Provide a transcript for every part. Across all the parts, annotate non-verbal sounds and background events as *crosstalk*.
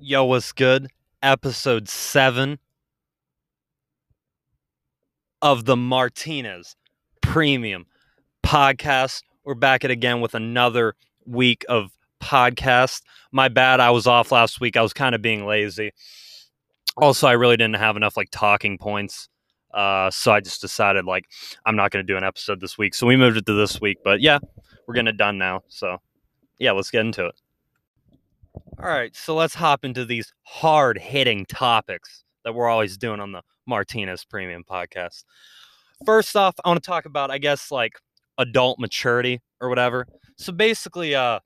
Yo, what's good? Episode seven of the Martinez Premium Podcast. We're back at again with another week of podcast. My bad, I was off last week. I was kind of being lazy. Also, I really didn't have enough like talking points. Uh, so I just decided like I'm not going to do an episode this week. So we moved it to this week. But yeah, we're getting it done now. So yeah, let's get into it. All right, so let's hop into these hard hitting topics that we're always doing on the Martinez Premium Podcast. First off, I want to talk about, I guess, like adult maturity or whatever. So basically, uh,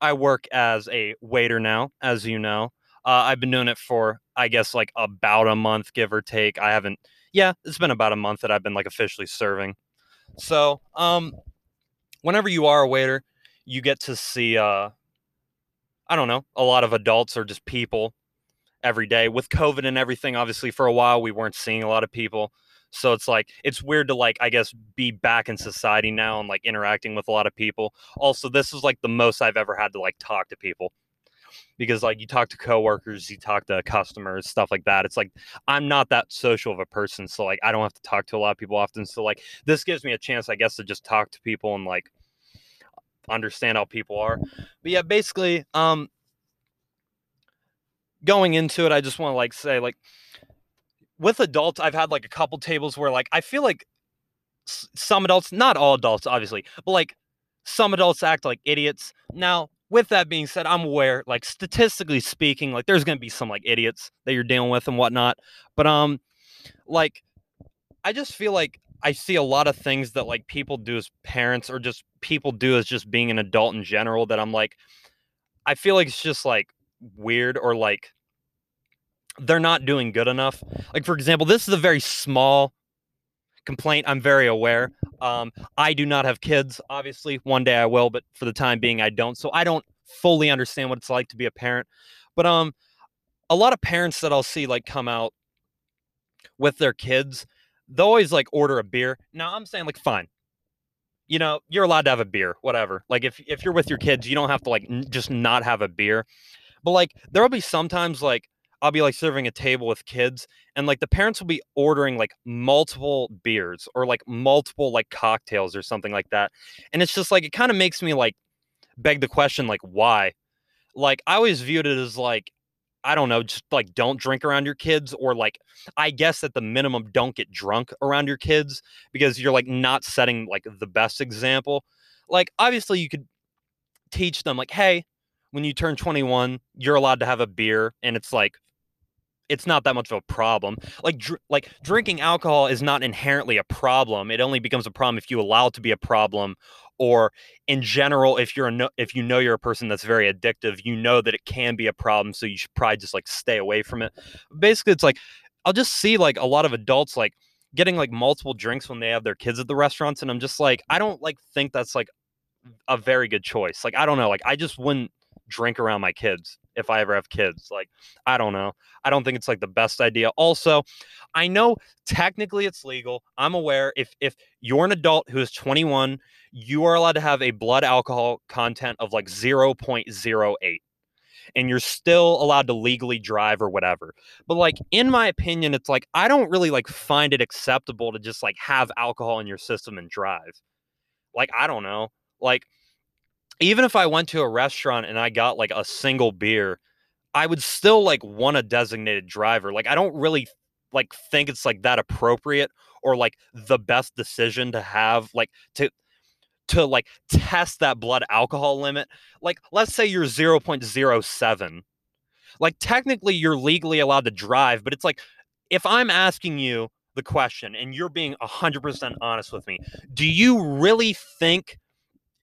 I work as a waiter now, as you know. Uh, I've been doing it for, I guess, like about a month, give or take. I haven't, yeah, it's been about a month that I've been like officially serving. So, um, whenever you are a waiter, you get to see, uh, I don't know, a lot of adults are just people every day. With COVID and everything, obviously, for a while, we weren't seeing a lot of people. So it's like, it's weird to like, I guess, be back in society now and like interacting with a lot of people. Also, this is like the most I've ever had to like talk to people because like you talk to coworkers, you talk to customers, stuff like that. It's like I'm not that social of a person, so like I don't have to talk to a lot of people often. So like this gives me a chance, I guess, to just talk to people and like understand how people are. But yeah, basically, um, going into it, I just want to like say like with adults, I've had like a couple tables where like I feel like some adults, not all adults, obviously, but like some adults act like idiots. Now, with that being said, I'm aware, like statistically speaking, like there's gonna be some like idiots that you're dealing with and whatnot. But um, like I just feel like I see a lot of things that like people do as parents or just people do as just being an adult in general that I'm like, I feel like it's just like weird or like they're not doing good enough. Like for example, this is a very small complaint. I'm very aware. Um, I do not have kids. Obviously, one day I will, but for the time being, I don't. So I don't fully understand what it's like to be a parent. But um, a lot of parents that I'll see like come out with their kids, they'll always like order a beer. Now I'm saying like fine. You know, you're allowed to have a beer, whatever. Like if if you're with your kids, you don't have to like n- just not have a beer. But like there'll be sometimes like I'll be like serving a table with kids and like the parents will be ordering like multiple beers or like multiple like cocktails or something like that. And it's just like it kind of makes me like beg the question like why? Like I always viewed it as like I don't know, just like don't drink around your kids or like I guess at the minimum don't get drunk around your kids because you're like not setting like the best example. Like obviously you could teach them like hey, when you turn 21, you're allowed to have a beer and it's like it's not that much of a problem. Like dr- like drinking alcohol is not inherently a problem. It only becomes a problem if you allow it to be a problem or in general if you're a if you know you're a person that's very addictive, you know that it can be a problem so you should probably just like stay away from it. Basically it's like I'll just see like a lot of adults like getting like multiple drinks when they have their kids at the restaurants and I'm just like I don't like think that's like a very good choice. Like I don't know, like I just wouldn't drink around my kids if I ever have kids. Like, I don't know. I don't think it's like the best idea. Also, I know technically it's legal. I'm aware if if you're an adult who is 21, you are allowed to have a blood alcohol content of like 0.08 and you're still allowed to legally drive or whatever. But like in my opinion, it's like I don't really like find it acceptable to just like have alcohol in your system and drive. Like I don't know. Like even if I went to a restaurant and I got like a single beer, I would still like want a designated driver. Like I don't really like think it's like that appropriate or like the best decision to have like to to like test that blood alcohol limit. Like let's say you're 0.07. Like technically you're legally allowed to drive, but it's like if I'm asking you the question and you're being 100% honest with me, do you really think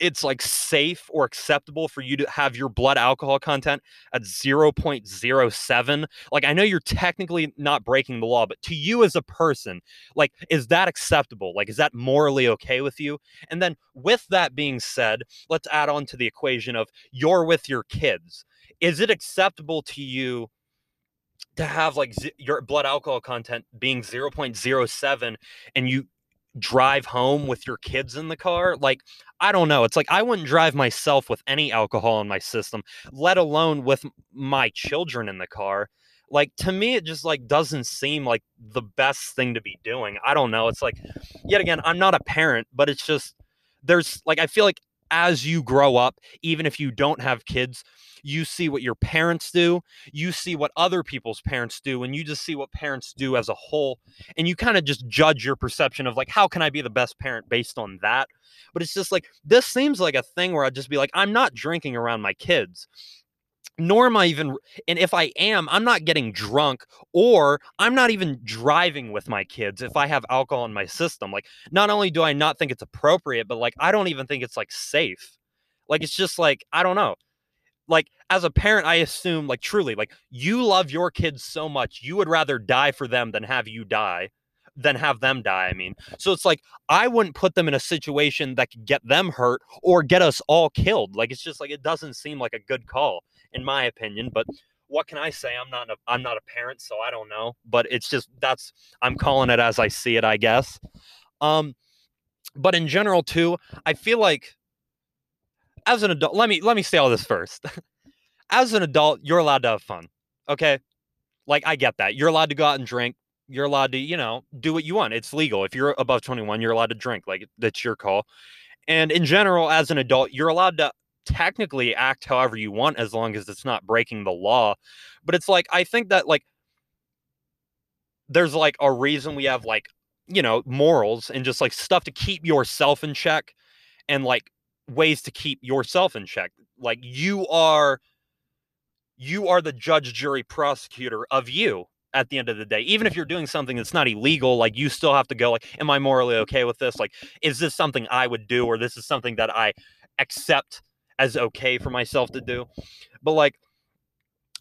it's like safe or acceptable for you to have your blood alcohol content at 0.07 like i know you're technically not breaking the law but to you as a person like is that acceptable? Like is that morally okay with you? And then with that being said let's add on to the equation of you're with your kids. Is it acceptable to you to have like z- your blood alcohol content being 0.07 and you drive home with your kids in the car like i don't know it's like i wouldn't drive myself with any alcohol in my system let alone with my children in the car like to me it just like doesn't seem like the best thing to be doing i don't know it's like yet again i'm not a parent but it's just there's like i feel like as you grow up even if you don't have kids you see what your parents do you see what other people's parents do and you just see what parents do as a whole and you kind of just judge your perception of like how can i be the best parent based on that? But it's just like this seems like a thing where i'd just be like i'm not drinking around my kids nor am I even, and if I am, I'm not getting drunk or I'm not even driving with my kids if I have alcohol in my system. Like, not only do I not think it's appropriate, but like, I don't even think it's like safe. Like, it's just like, I don't know. Like, as a parent, I assume, like, truly, like, you love your kids so much, you would rather die for them than have you die than have them die. I mean, so it's like I wouldn't put them in a situation that could get them hurt or get us all killed. Like it's just like it doesn't seem like a good call in my opinion. But what can I say? I'm not a, I'm not a parent, so I don't know. But it's just that's I'm calling it as I see it, I guess. Um, but in general too, I feel like as an adult, let me let me say all this first. *laughs* as an adult, you're allowed to have fun. Okay? Like I get that. You're allowed to go out and drink. You're allowed to, you know, do what you want. It's legal. If you're above 21, you're allowed to drink. Like that's your call. And in general, as an adult, you're allowed to technically act however you want as long as it's not breaking the law. But it's like I think that like there's like a reason we have like, you know, morals and just like stuff to keep yourself in check and like ways to keep yourself in check. Like you are you are the judge, jury, prosecutor of you at the end of the day. Even if you're doing something that's not illegal, like you still have to go like, am I morally okay with this? Like, is this something I would do or this is something that I accept as okay for myself to do. But like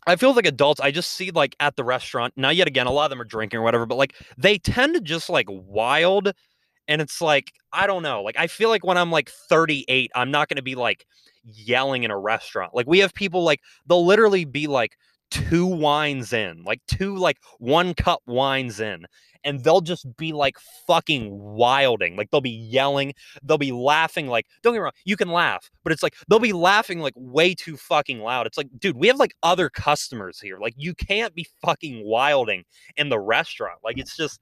I feel like adults, I just see like at the restaurant. Now, yet again, a lot of them are drinking or whatever, but like they tend to just like wild. And it's like, I don't know. Like, I feel like when I'm like 38, I'm not going to be like yelling in a restaurant. Like, we have people like, they'll literally be like two wines in, like two, like one cup wines in and they'll just be like fucking wilding. Like they'll be yelling, they'll be laughing. Like, don't get me wrong, you can laugh, but it's like they'll be laughing like way too fucking loud. It's like, dude, we have like other customers here. Like, you can't be fucking wilding in the restaurant. Like, it's just,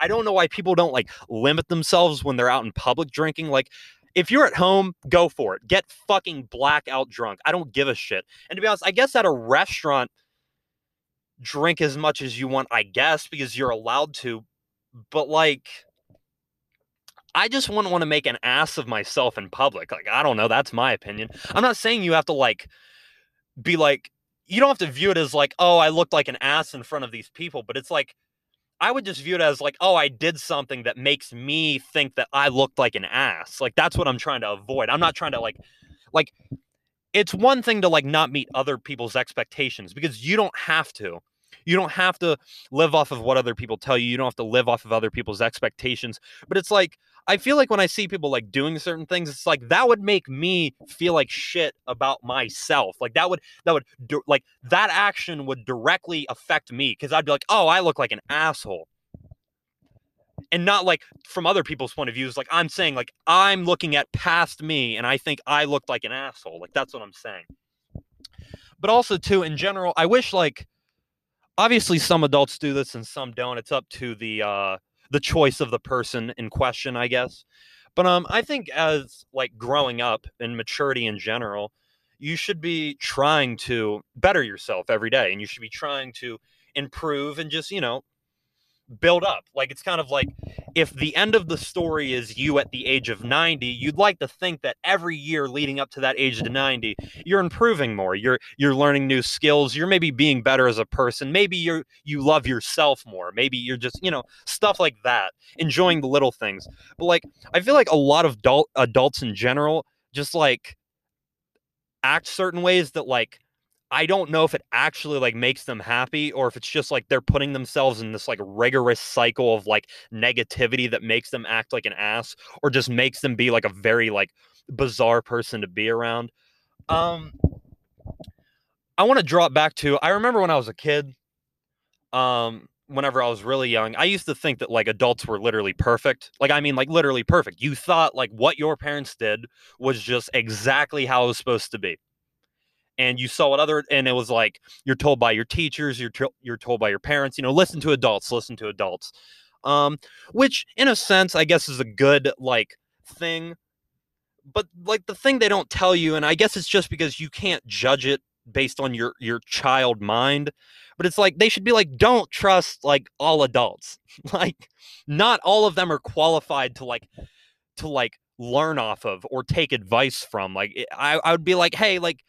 I don't know why people don't like limit themselves when they're out in public drinking. Like, if you're at home, go for it. Get fucking blackout drunk. I don't give a shit. And to be honest, I guess at a restaurant, drink as much as you want, I guess, because you're allowed to. But like, I just wouldn't want to make an ass of myself in public. Like, I don't know. That's my opinion. I'm not saying you have to like be like, you don't have to view it as like, oh, I looked like an ass in front of these people. But it's like, I would just view it as like, oh, I did something that makes me think that I looked like an ass. Like, that's what I'm trying to avoid. I'm not trying to like, like, it's one thing to like not meet other people's expectations because you don't have to. You don't have to live off of what other people tell you. You don't have to live off of other people's expectations. But it's like, I feel like when I see people like doing certain things, it's like that would make me feel like shit about myself. Like that would, that would, like that action would directly affect me because I'd be like, oh, I look like an asshole and not like from other people's point of views like i'm saying like i'm looking at past me and i think i looked like an asshole like that's what i'm saying but also too in general i wish like obviously some adults do this and some don't. It's up to the uh the choice of the person in question, I guess. But um I think as like growing up and maturity in general, you should be trying to better yourself every day and you should be trying to improve and just, you know, build up. Like it's kind of like if the end of the story is you at the age of 90, you'd like to think that every year leading up to that age of 90, you're improving more. You're you're learning new skills. You're maybe being better as a person. Maybe you're you love yourself more. Maybe you're just, you know, stuff like that. Enjoying the little things. But like I feel like a lot of adult adults in general just like act certain ways that like I don't know if it actually like makes them happy or if it's just like they're putting themselves in this like rigorous cycle of like negativity that makes them act like an ass or just makes them be like a very like bizarre person to be around. Um I want to it back to I remember when I was a kid um whenever I was really young, I used to think that like adults were literally perfect. Like I mean like literally perfect. You thought like what your parents did was just exactly how it was supposed to be. And you saw what other and it was like you're told by your teachers, you're you're told by your parents, you know, listen to adults, listen to adults. Um which in a sense I guess is a good like thing. But like the thing they don't tell you and I guess it's just because you can't judge it based on your your child mind but it's like they should be like don't trust like all adults *laughs* like not all of them are qualified to like to like learn off of or take advice from like i, I would be like hey like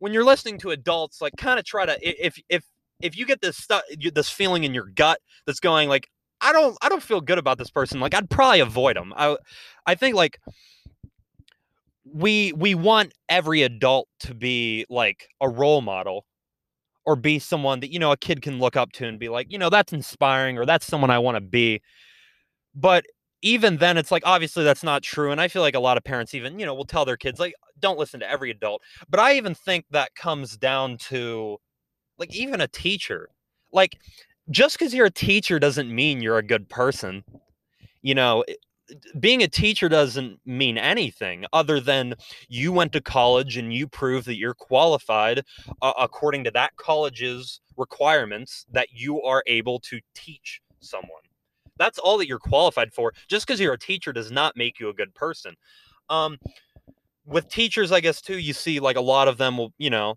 when you're listening to adults like kind of try to if if if you get this stuff this feeling in your gut that's going like i don't i don't feel good about this person like i'd probably avoid them i i think like we we want every adult to be like a role model or be someone that you know a kid can look up to and be like you know that's inspiring or that's someone i want to be. But even then it's like obviously that's not true and i feel like a lot of parents even you know will tell their kids like don't listen to every adult. But i even think that comes down to like even a teacher. Like just because you're a teacher doesn't mean you're a good person you know? Being a teacher doesn't mean anything other than you went to college and you prove that you're qualified uh, according to that college's requirements that you are able to teach someone. That's all that you're qualified for. Just because you're a teacher does not make you a good person. Um, with teachers, I guess too, you see like a lot of them will, you know,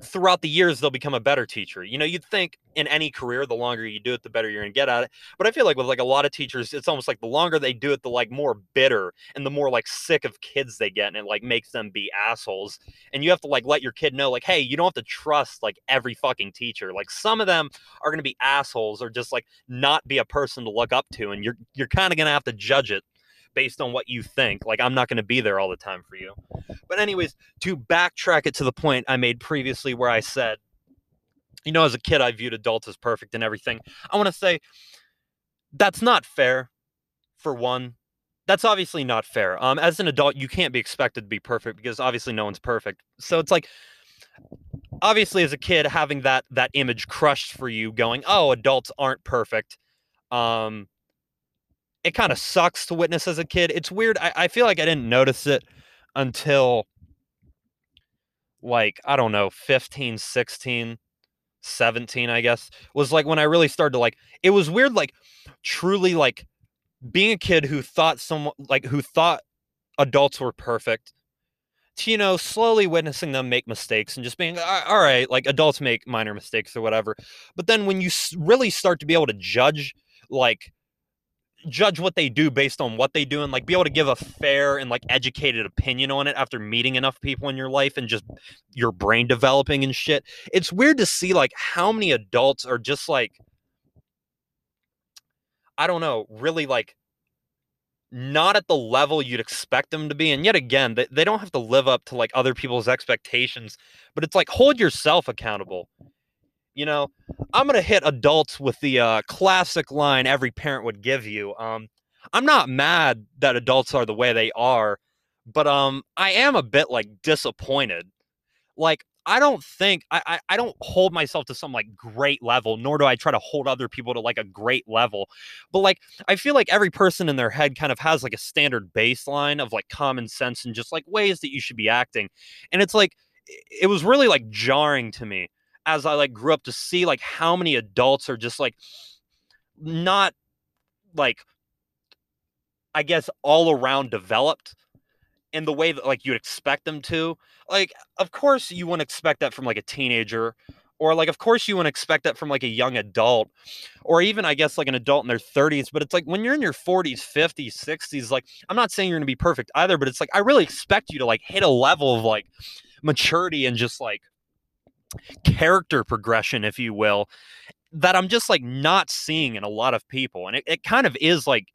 throughout the years they'll become a better teacher. You know, you'd think in any career, the longer you do it, the better you're gonna get at it. But I feel like with like a lot of teachers, it's almost like the longer they do it, the like more bitter and the more like sick of kids they get, and it like makes them be assholes. And you have to like let your kid know, like, hey, you don't have to trust like every fucking teacher. Like some of them are gonna be assholes or just like not be a person to look up to, and you're you're kind of gonna have to judge it based on what you think. Like I'm not going to be there all the time for you. But anyways, to backtrack it to the point I made previously where I said, you know, as a kid I viewed adults as perfect and everything. I want to say that's not fair for one. That's obviously not fair. Um as an adult you can't be expected to be perfect because obviously no one's perfect. So it's like obviously as a kid having that that image crushed for you going, "Oh, adults aren't perfect." Um it kind of sucks to witness as a kid. It's weird. I, I feel like I didn't notice it until like, I don't know, 15, 16, 17, I guess, was like when I really started to like, it was weird, like truly like being a kid who thought someone like who thought adults were perfect to, you know, slowly witnessing them make mistakes and just being, all right, like adults make minor mistakes or whatever. But then when you really start to be able to judge, like, judge what they do based on what they do and like be able to give a fair and like educated opinion on it after meeting enough people in your life and just your brain developing and shit. It's weird to see like how many adults are just like I don't know, really like not at the level you'd expect them to be. And yet again, they, they don't have to live up to like other people's expectations, but it's like hold yourself accountable. You know, I'm gonna hit adults with the uh, classic line every parent would give you. Um, I'm not mad that adults are the way they are, but um, I am a bit like disappointed. Like I don't think I, I, I don't hold myself to some like great level, nor do I try to hold other people to like a great level. But like I feel like every person in their head kind of has like a standard baseline of like common sense and just like ways that you should be acting. And it's like it was really like jarring to me as I like grew up to see like how many adults are just like not like I guess all around developed in the way that like you'd expect them to. Like of course you wouldn't expect that from like a teenager or like of course you wouldn't expect that from like a young adult or even I guess like an adult in their 30s, but it's like when you're in your 40s, 50s, 60s like I'm not saying you're going to be perfect either, but it's like I really expect you to like hit a level of like maturity and just like character progression, if you will, that I'm just like not seeing in a lot of people. And it, it kind of is like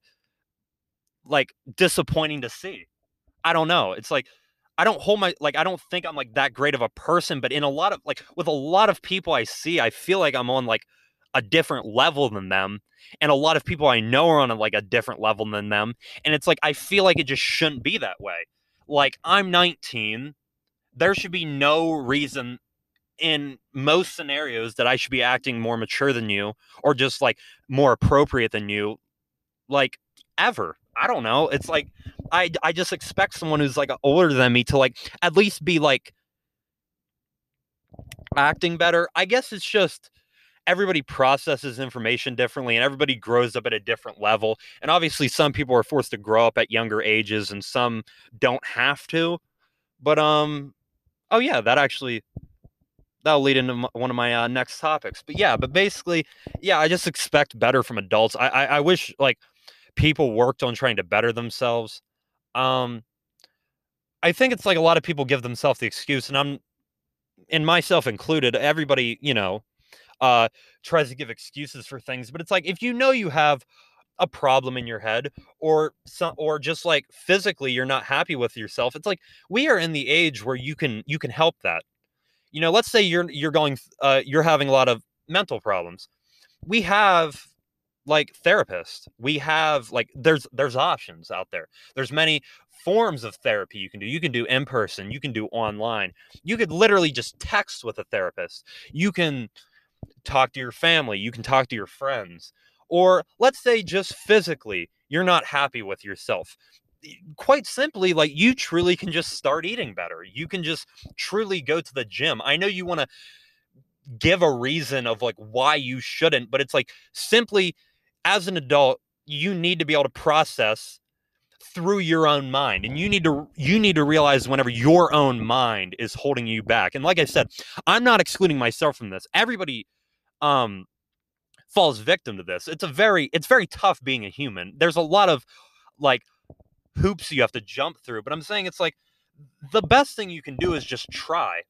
like disappointing to see. I don't know. It's like I don't hold my like I don't think I'm like that great of a person, but in a lot of like with a lot of people I see, I feel like I'm on like a different level than them. And a lot of people I know are on a, like a different level than them. And it's like I feel like it just shouldn't be that way. Like I'm 19. There should be no reason in most scenarios that I should be acting more mature than you or just like more appropriate than you like ever. I don't know. It's like I I just expect someone who's like older than me to like at least be like acting better. I guess it's just everybody processes information differently and everybody grows up at a different level. And obviously some people are forced to grow up at younger ages and some don't have to. But um oh yeah, that actually that'll lead into one of my uh, next topics. But yeah, but basically, yeah, I just expect better from adults. I, I I wish like people worked on trying to better themselves. Um, I think it's like a lot of people give themselves the excuse, and I'm, and myself included, everybody, you know, uh, tries to give excuses for things. But it's like if you know you have a problem in your head, or some, or just like physically you're not happy with yourself, it's like we are in the age where you can you can help that. You know, let's say you're you're going, uh, you're having a lot of mental problems. We have like therapists. We have like there's there's options out there. There's many forms of therapy you can do. You can do in person you can do online. You could literally just text with a therapist. You can talk to your family. You can talk to your friends. Or let's say just physically you're not happy with yourself quite simply like you truly can just start eating better. You can just truly go to the gym. I know you want to give a reason of like why you shouldn't but it's like simply as an adult, you need to be able to process through your own mind and you need to you need to realize whenever your own mind is holding you back and like i said i'm not excluding myself from this. Everybody um falls victim to this. It's a very it's very tough being a human. There's a lot of like hoops you have to jump through but i'm saying it's like the best thing you can do is just try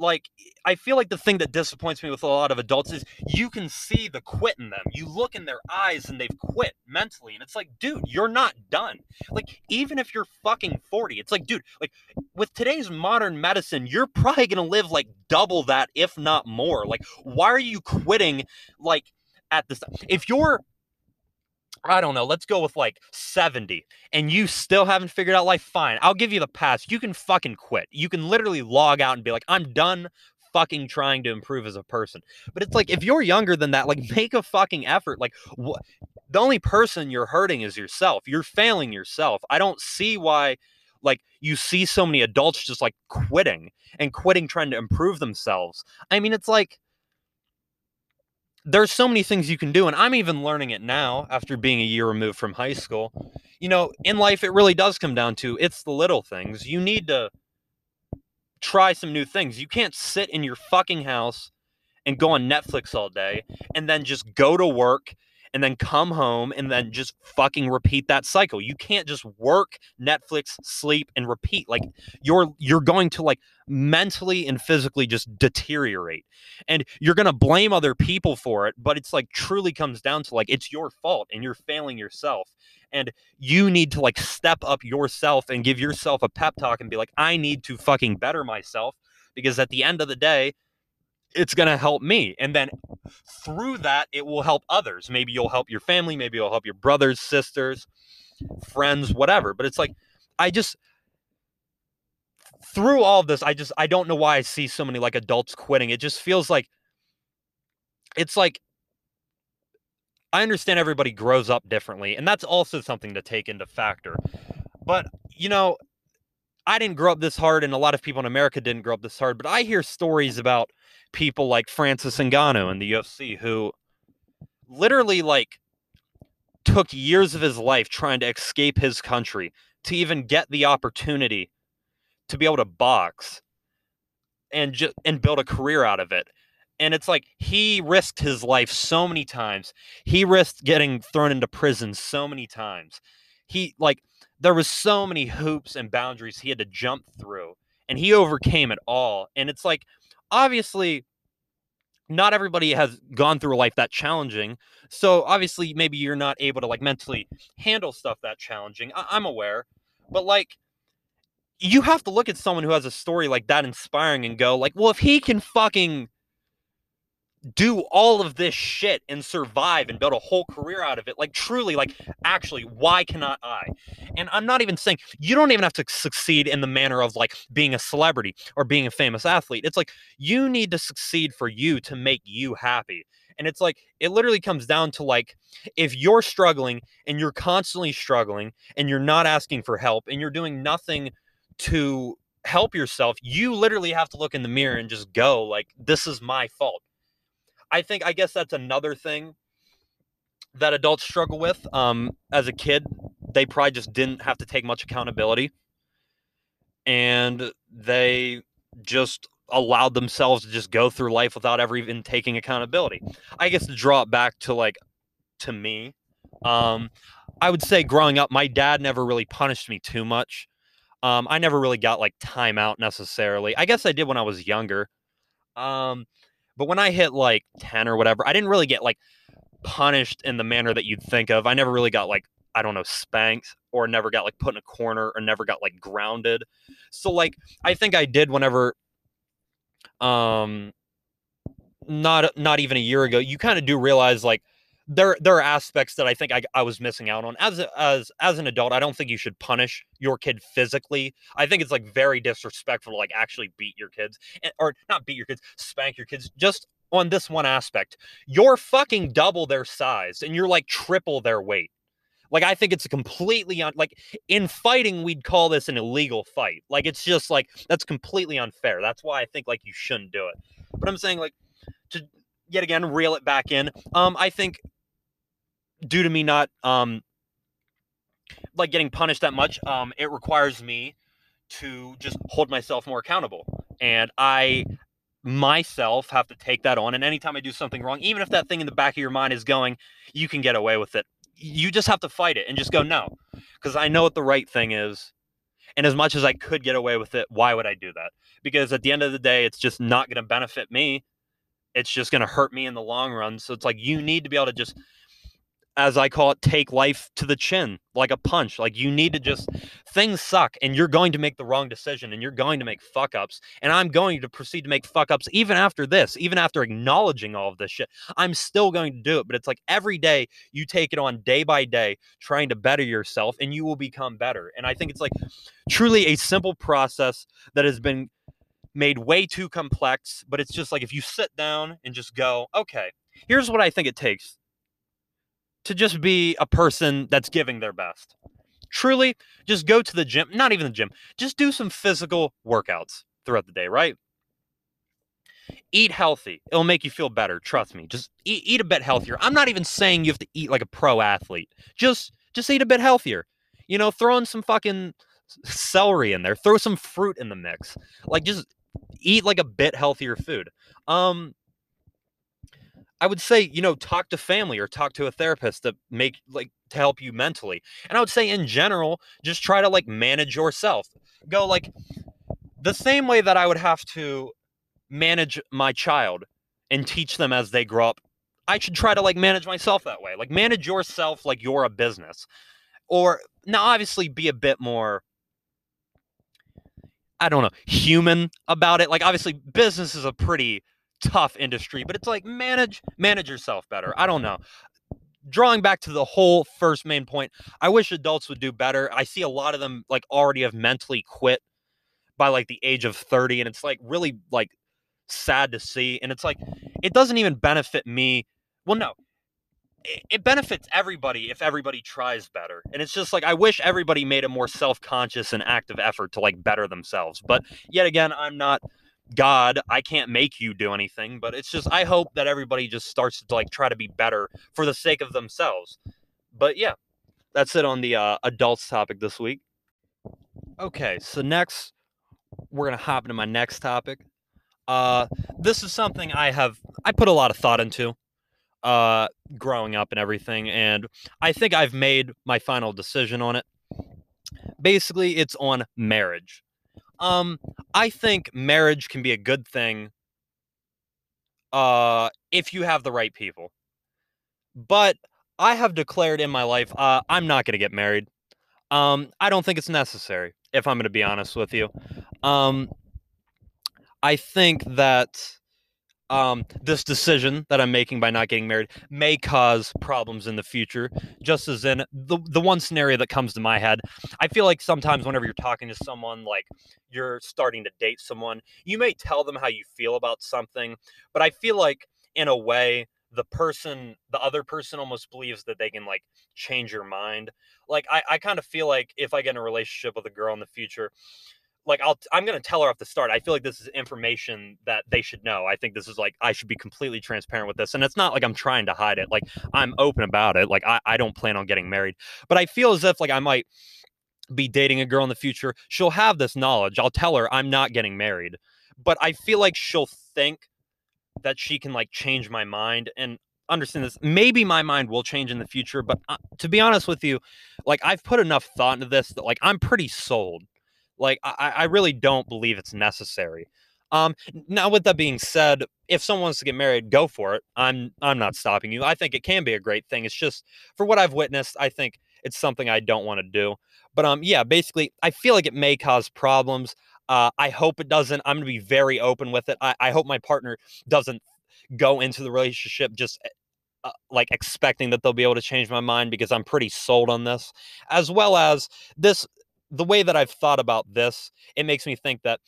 like I feel like the thing that disappoints me with a lot of adults is you can see the quit in them. You look in their eyes and they've quit mentally and it's like, dude, you're not done. Like even if you're fucking 40, it's like, dude, like with today's modern medicine, you're probably going to live like double that if not more. Like why are you quitting like at this time. if you're I don't know, let's go with like 70 and you still haven't figured out life, fine. I'll give you the pass. You can fucking quit. You can literally log out and be like, I'm done fucking trying to improve as a person. But it's like if you're younger than that, like make a fucking effort. Like wh- the only person you're hurting is yourself. You're failing yourself. I don't see why like you see so many adults just like quitting and quitting trying to improve themselves. I mean, it's like there's so many things you can do and i'm even learning it now after being a year removed from high school. You know in life it really does come down to it's the little things. You need to try some new things. You can't sit in your fucking house and go on netflix all day and then just go to work and then come home and then just fucking repeat that cycle. You can't just work, Netflix, sleep and repeat. Like you're you're going to like mentally and physically just deteriorate. And you're going to blame other people for it, but it's like truly comes down to like it's your fault and you're failing yourself. And you need to like step up yourself and give yourself a pep talk and be like I need to fucking better myself because at the end of the day, it's going to help me. And then through that, it will help others. Maybe you'll help your family, maybe you'll help your brothers, sisters, friends, whatever. But it's like, I just, through all this, I just, I don't know why I see so many like adults quitting. It just feels like, it's like, I understand everybody grows up differently, and that's also something to take into factor. But, you know, I didn't grow up this hard, and a lot of people in America didn't grow up this hard, but I hear stories about people like Francis Ngannou in the UFC who literally like took years of his life trying to escape his country to even get the opportunity to be able to box and just and build a career out of it. And it's like he risked his life so many times. He risked getting thrown into prison so many times. He like there was so many hoops and boundaries he had to jump through and he overcame it all. And it's like obviously not everybody has gone through a life that challenging so obviously maybe you're not able to like mentally handle stuff that challenging I- i'm aware but like you have to look at someone who has a story like that inspiring and go like well if he can fucking do all of this shit and survive and build a whole career out of it. Like truly, like actually, why cannot I? And I'm not even saying you don't even have to succeed in the manner of like being a celebrity or being a famous athlete. It's like you need to succeed for you to make you happy. And it's like it literally comes down to like if you're struggling and you're constantly struggling and you're not asking for help and you're doing nothing to help yourself, you literally have to look in the mirror and just go like this is my fault I think I guess that's another thing that adults struggle with. Um, as a kid, they probably just didn't have to take much accountability, and they just allowed themselves to just go through life without ever even taking accountability. I guess to draw it back to like to me, um, I would say growing up, my dad never really punished me too much. Um, I never really got like time out necessarily. I guess I did when I was younger. Um, but when I hit like 10 or whatever, I didn't really get like punished in the manner that you'd think of. I never really got like, I don't know, spanked or never got like put in a corner or never got like grounded. So like I think I did whenever um not not even a year ago, you kind of do realize like there there are aspects that I think I, I was missing out on as as as an adult. I don't think you should punish your kid physically. I think it's like very disrespectful to like actually beat your kids and, or not beat your kids, spank your kids. Just on this one aspect, you're fucking double their size and you're like triple their weight. Like I think it's completely on like in fighting we'd call this an illegal fight. Like it's just like that's completely unfair. That's why I think like you shouldn't do it. But I'm saying like to yet again reel it back in. Um I think due to me not um like getting punished that much, um, it requires me to just hold myself more accountable. And I myself have to take that on. And anytime I do something wrong, even if that thing in the back of your mind is going, you can get away with it. You just have to fight it and just go, no, because I know what the right thing is. And as much as I could get away with it, why would I do that? Because at the end of the day, it's just not going to benefit me. It's just going to hurt me in the long run. So it's like you need to be able to just as I call it, take life to the chin like a punch. Like you need to just things suck and you're going to make the wrong decision and you're going to make fuck ups. And I'm going to proceed to make fuck ups even after this, even after acknowledging all of this shit. I'm still going to do it. But it's like every day you take it on day by day, trying to better yourself and you will become better. And I think it's like truly a simple process that has been made way too complex. But it's just like if you sit down and just go, okay, here's what I think it takes to just be a person that's giving their best. Truly, just go to the gym, not even the gym, just do some physical workouts throughout the day, right? Eat healthy. It'll make you feel better. Trust me. Just eat, eat a bit healthier. I'm not even saying you have to eat like a pro athlete. Just just eat a bit healthier. You know, throw in some fucking celery in there. Throw some fruit in the mix. Like just eat like a bit healthier food. Um I would say, you know, talk to family or talk to a therapist to make like to help you mentally. And I would say in general, just try to like manage yourself. Go like the same way that I would have to manage my child and teach them as they grow up. I should try to like manage myself that way. Like manage yourself like you're a business. Or now obviously be a bit more I don't know, human about it. Like obviously business is a pretty tough industry, but it's like manage manage yourself better. I don't know. Drawing back to the whole first main point, I wish adults would do better. I see a lot of them like already have mentally quit by like the age of 30 and it's like really like sad to see and it's like it doesn't even benefit me. Well, no. It, it benefits everybody if everybody tries better. And it's just like I wish everybody made a more self-conscious and active effort to like better themselves. But yet again, I'm not God, I can't make you do anything, but it's just I hope that everybody just starts to like try to be better for the sake of themselves. But yeah, that's it on the uh, adults topic this week. Okay, so next we're gonna hop into my next topic. Uh, this is something I have I put a lot of thought into uh, growing up and everything, and I think I've made my final decision on it. Basically, it's on marriage. Um, I think marriage can be a good thing uh if you have the right people. But I have declared in my life uh I'm not going to get married. Um I don't think it's necessary if I'm going to be honest with you. Um I think that um, this decision that I'm making by not getting married may cause problems in the future. Just as in the the one scenario that comes to my head, I feel like sometimes whenever you're talking to someone, like you're starting to date someone, you may tell them how you feel about something, but I feel like in a way the person the other person almost believes that they can like change your mind like i, I kind of feel like if i get in a relationship with a girl in the future like I'll I'm gonna tell her off the start. I feel like this is information that they should know. I think this is like I should be completely transparent with this. And it's not like I'm trying to hide it. Like I'm open about it. Like I, I don't plan on getting married. But I feel as if like I might be dating a girl in the future. She'll have this knowledge. I'll tell her I'm not getting married. But I feel like she'll think that she can like change my mind. And understand this. Maybe my mind will change in the future, but uh, to be honest with you, like I've put enough thought into this that like I'm pretty sold like I, I really don't believe it's necessary. Um, now with that being said, if someone wants to get married, go for it. I'm I'm not stopping you. I think it can be a great thing. It's just for what I've witnessed, I think it's something I don't want to do. But um, yeah, basically, I feel like it may cause problems. Uh, I hope it doesn't. I'm gonna be very open with it. I, I hope my partner doesn't go into the relationship just eh, uh, like expecting that they'll be able to change my mind because I'm pretty sold on this, as well as this the way that I've thought about this, it makes me think that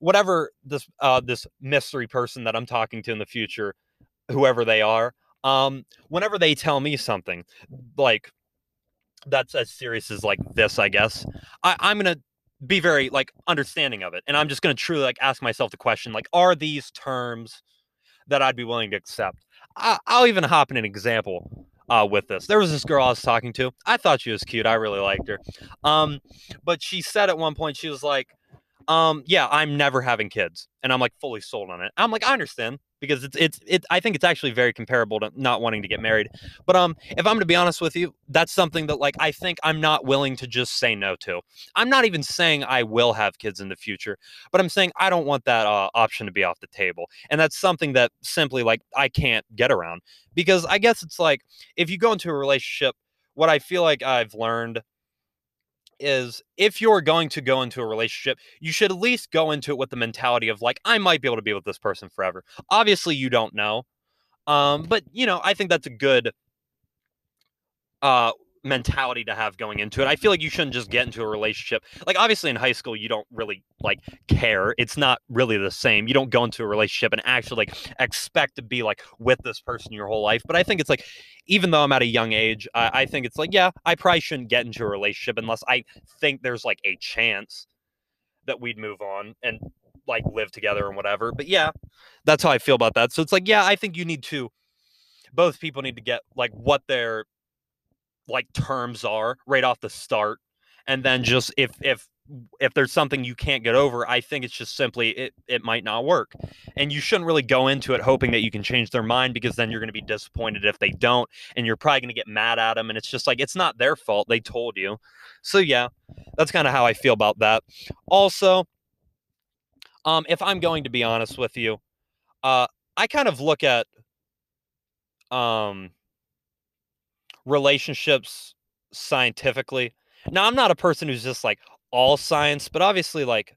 whatever this uh, this mystery person that I'm talking to in the future, whoever they are, um, whenever they tell me something like that's as serious as like this, I guess I, I'm gonna be very like understanding of it, and I'm just gonna truly like ask myself the question like, are these terms that I'd be willing to accept? I, I'll even hop in an example uh, with this. There was this girl I was talking to. I thought she was cute. I really liked her. Um, but she said at one point, she was like, um, yeah, I'm never having kids. And I'm like fully sold on it. I'm like, I understand because it's it's it I think it's actually very comparable to not wanting to get married. But um if I'm to be honest with you, that's something that like I think I'm not willing to just say no to. I'm not even saying I will have kids in the future, but I'm saying I don't want that uh, option to be off the table. And that's something that simply like I can't get around because I guess it's like if you go into a relationship what I feel like I've learned is if you're going to go into a relationship, you should at least go into it with the mentality of like, I might be able to be with this person forever. Obviously, you don't know. Um, but you know, I think that's a good uh mentality to have going into it. I feel like you shouldn't just get into a relationship. Like obviously in high school you don't really like care. It's not really the same. You don't go into a relationship and actually like expect to be like with this person your whole life. But I think it's like even though I'm at a young age, I, I think it's like, yeah, I probably shouldn't get into a relationship unless I think there's like a chance that we'd move on and like live together and whatever. But yeah, that's how I feel about that. So it's like, yeah, I think you need to both people need to get like what their like terms are right off the start and then just if if if there's something you can't get over i think it's just simply it it might not work and you shouldn't really go into it hoping that you can change their mind because then you're going to be disappointed if they don't and you're probably going to get mad at them and it's just like it's not their fault they told you so yeah that's kind of how i feel about that. Also um if i'm going to be honest with you uh i kind of look at um relationships scientifically. Now, I'm not a person who's just like all science, but obviously, like,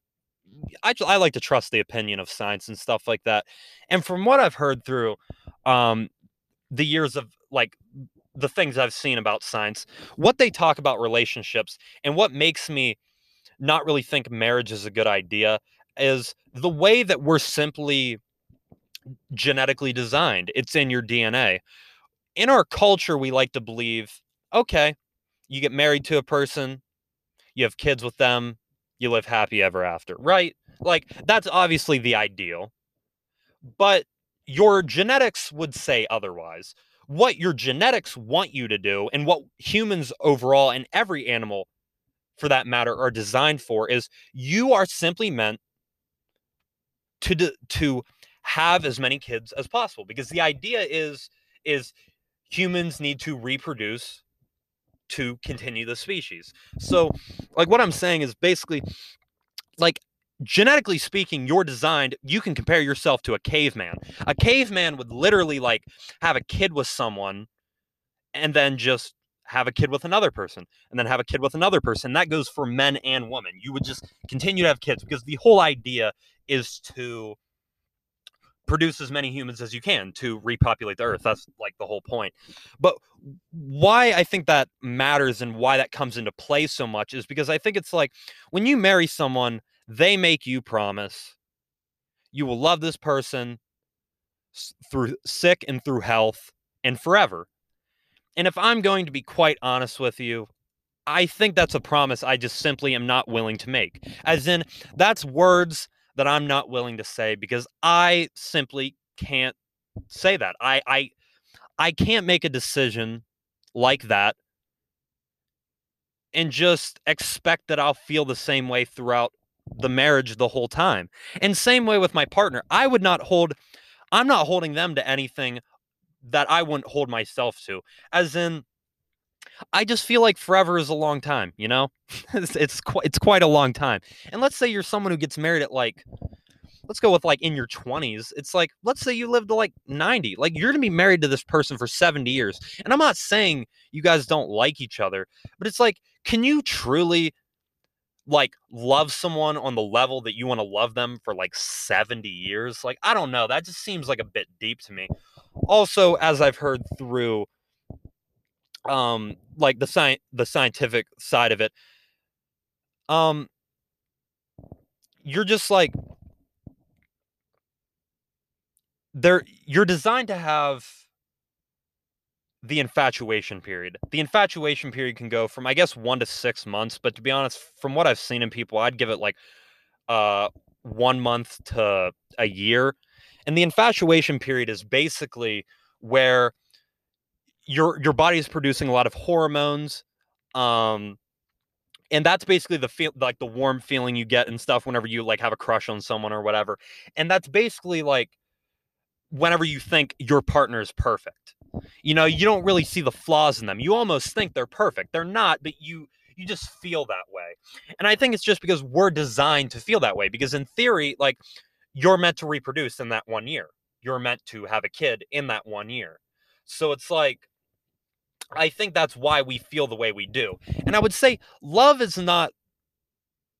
I, I like to trust the opinion of science and stuff like that. And from what I've heard through um, the years of like the things I've seen about science, what they talk about relationships and what makes me not really think marriage is a good idea is the way that we're simply genetically designed. It's in your DNA in our culture, we like to believe okay, you get married to a person, you have kids with them, you live happy ever after, right? Like, that's obviously the ideal. But your genetics would say otherwise. What your genetics want you to do, and what humans overall and every animal for that matter are designed for, is you are simply meant to to have as many kids as possible because the idea is is humans need to reproduce to continue the species. So, like what I'm saying is basically like genetically speaking, you're designed, you can compare yourself to a caveman. A caveman would literally like have a kid with someone and then just have a kid with another person and then have a kid with another person. That goes for men and women. You would just continue to have kids because the whole idea is to produce as many humans as you can to repopulate the earth that's like the whole point but why i think that matters and why that comes into play so much is because i think it's like when you marry someone they make you promise you will love this person through sick and through health and forever and if i'm going to be quite honest with you I think that's a promise I just simply am not willing to make. As in, that's words that I'm not willing to say because I simply can't say that. I I I can't make a decision like that and just expect that I'll feel the same way throughout the marriage the whole time. And same way with my partner. I would not hold I'm not holding them to anything that I wouldn't hold myself to. As in I just feel like forever is a long time, you know? *laughs* it's it's, it's quite a long time. And let's say you're someone who gets married at like let's go with like in your 20s. It's like let's say you live to like 90. Like you're going to be married to this person for 70 years. And I'm not saying you guys don't like each other, but it's like can you truly like love someone on the level that you want to love them for like 70 years? Like I don't know, that just seems like a bit deep to me. Also, as I've heard through um like the sci- the scientific side of it um you're just like there you're designed to have the infatuation period. The infatuation period can go from I guess 1 to 6 months, but to be honest, from what I've seen in people, I'd give it like uh 1 month to a year. And the infatuation period is basically where your your body is producing a lot of hormones um and that's basically the feel like the warm feeling you get and stuff whenever you like have a crush on someone or whatever and that's basically like whenever you think your partner is perfect. You know you don't really see the flaws in them. You almost think they're perfect. They're not but you you just feel that way and i think it's just because we're designed to feel that way because in theory like you're meant to reproduce in that one year. You're meant to have a kid in that one year. So it's like I think that's why we feel the way we do. And I would say love is not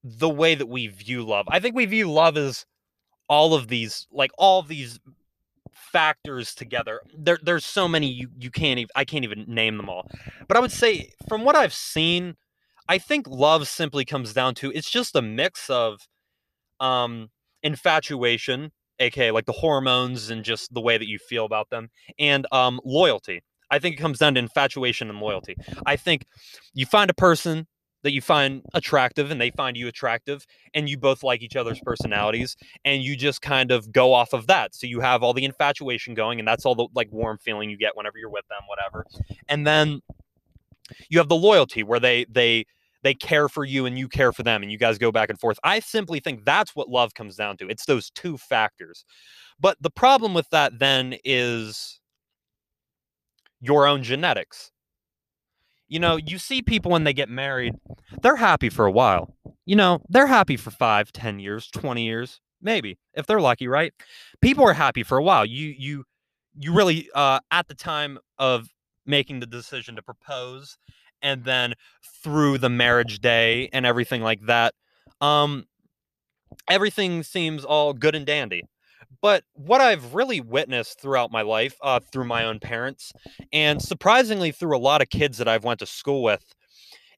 the way that we view love. I think we view love as all of these, like all of these factors together. There, there's so many you, you can't even I can't even name them all. But I would say from what I've seen, I think love simply comes down to it's just a mix of um infatuation, aka like the hormones and just the way that you feel about them, and um loyalty. I think it comes down to infatuation and loyalty. I think you find a person that you find attractive and they find you attractive and you both like each other's personalities and you just kind of go off of that. So you have all the infatuation going and that's all the like warm feeling you get whenever you're with them whatever. And then you have the loyalty where they they they care for you and you care for them and you guys go back and forth. I simply think that's what love comes down to. It's those two factors. But the problem with that then is your own genetics. You know, you see people when they get married, they're happy for a while. You know, they're happy for five, ten years, 20 years, maybe, if they're lucky, right? People are happy for a while. You you you really uh at the time of making the decision to propose and then through the marriage day and everything like that, um everything seems all good and dandy. But what I've really witnessed throughout my life, uh, through my own parents, and surprisingly through a lot of kids that I've went to school with,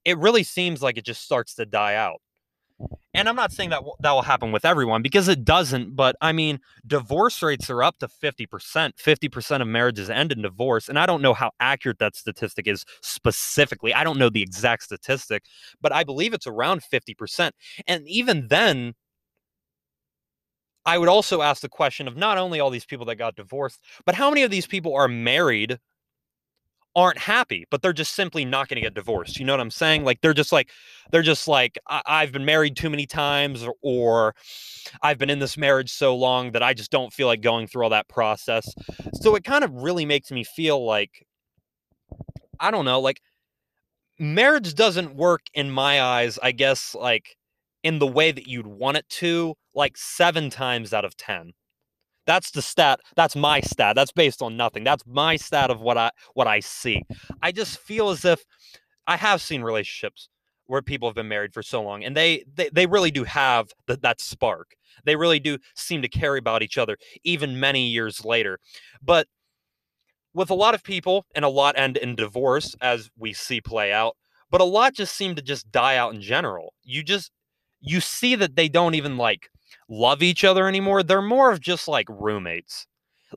it really seems like it just starts to die out. And I'm not saying that w- that will happen with everyone because it doesn't. But I mean, divorce rates are up to 50%. 50% of marriages end in divorce. And I don't know how accurate that statistic is specifically. I don't know the exact statistic, but I believe it's around 50%. And even then, I would also ask the question of not only all these people that got divorced, but how many of these people are married, aren't happy, but they're just simply not going to get divorced. You know what I'm saying? Like they're just like they're just like I- have been married too many times, or, or I've been in this marriage so long that I just don't feel like going through all that process. So it kind of really makes me feel like I don't know, like marriage doesn't work in my eyes. I guess like in the way that you'd want it to, like seven times out of 10. That's the stat. That's my stat. That's based on nothing. That's my stat of what I what I see. I just feel as if I have seen relationships where people have been married for so long and they they, they really do have the, that spark they really do seem to care about each other even many years later but with a lot of people and a lot end in divorce as we see play out but a lot just seem to just die out in general you just you see that they don't even like love each other anymore they're more of just like roommates.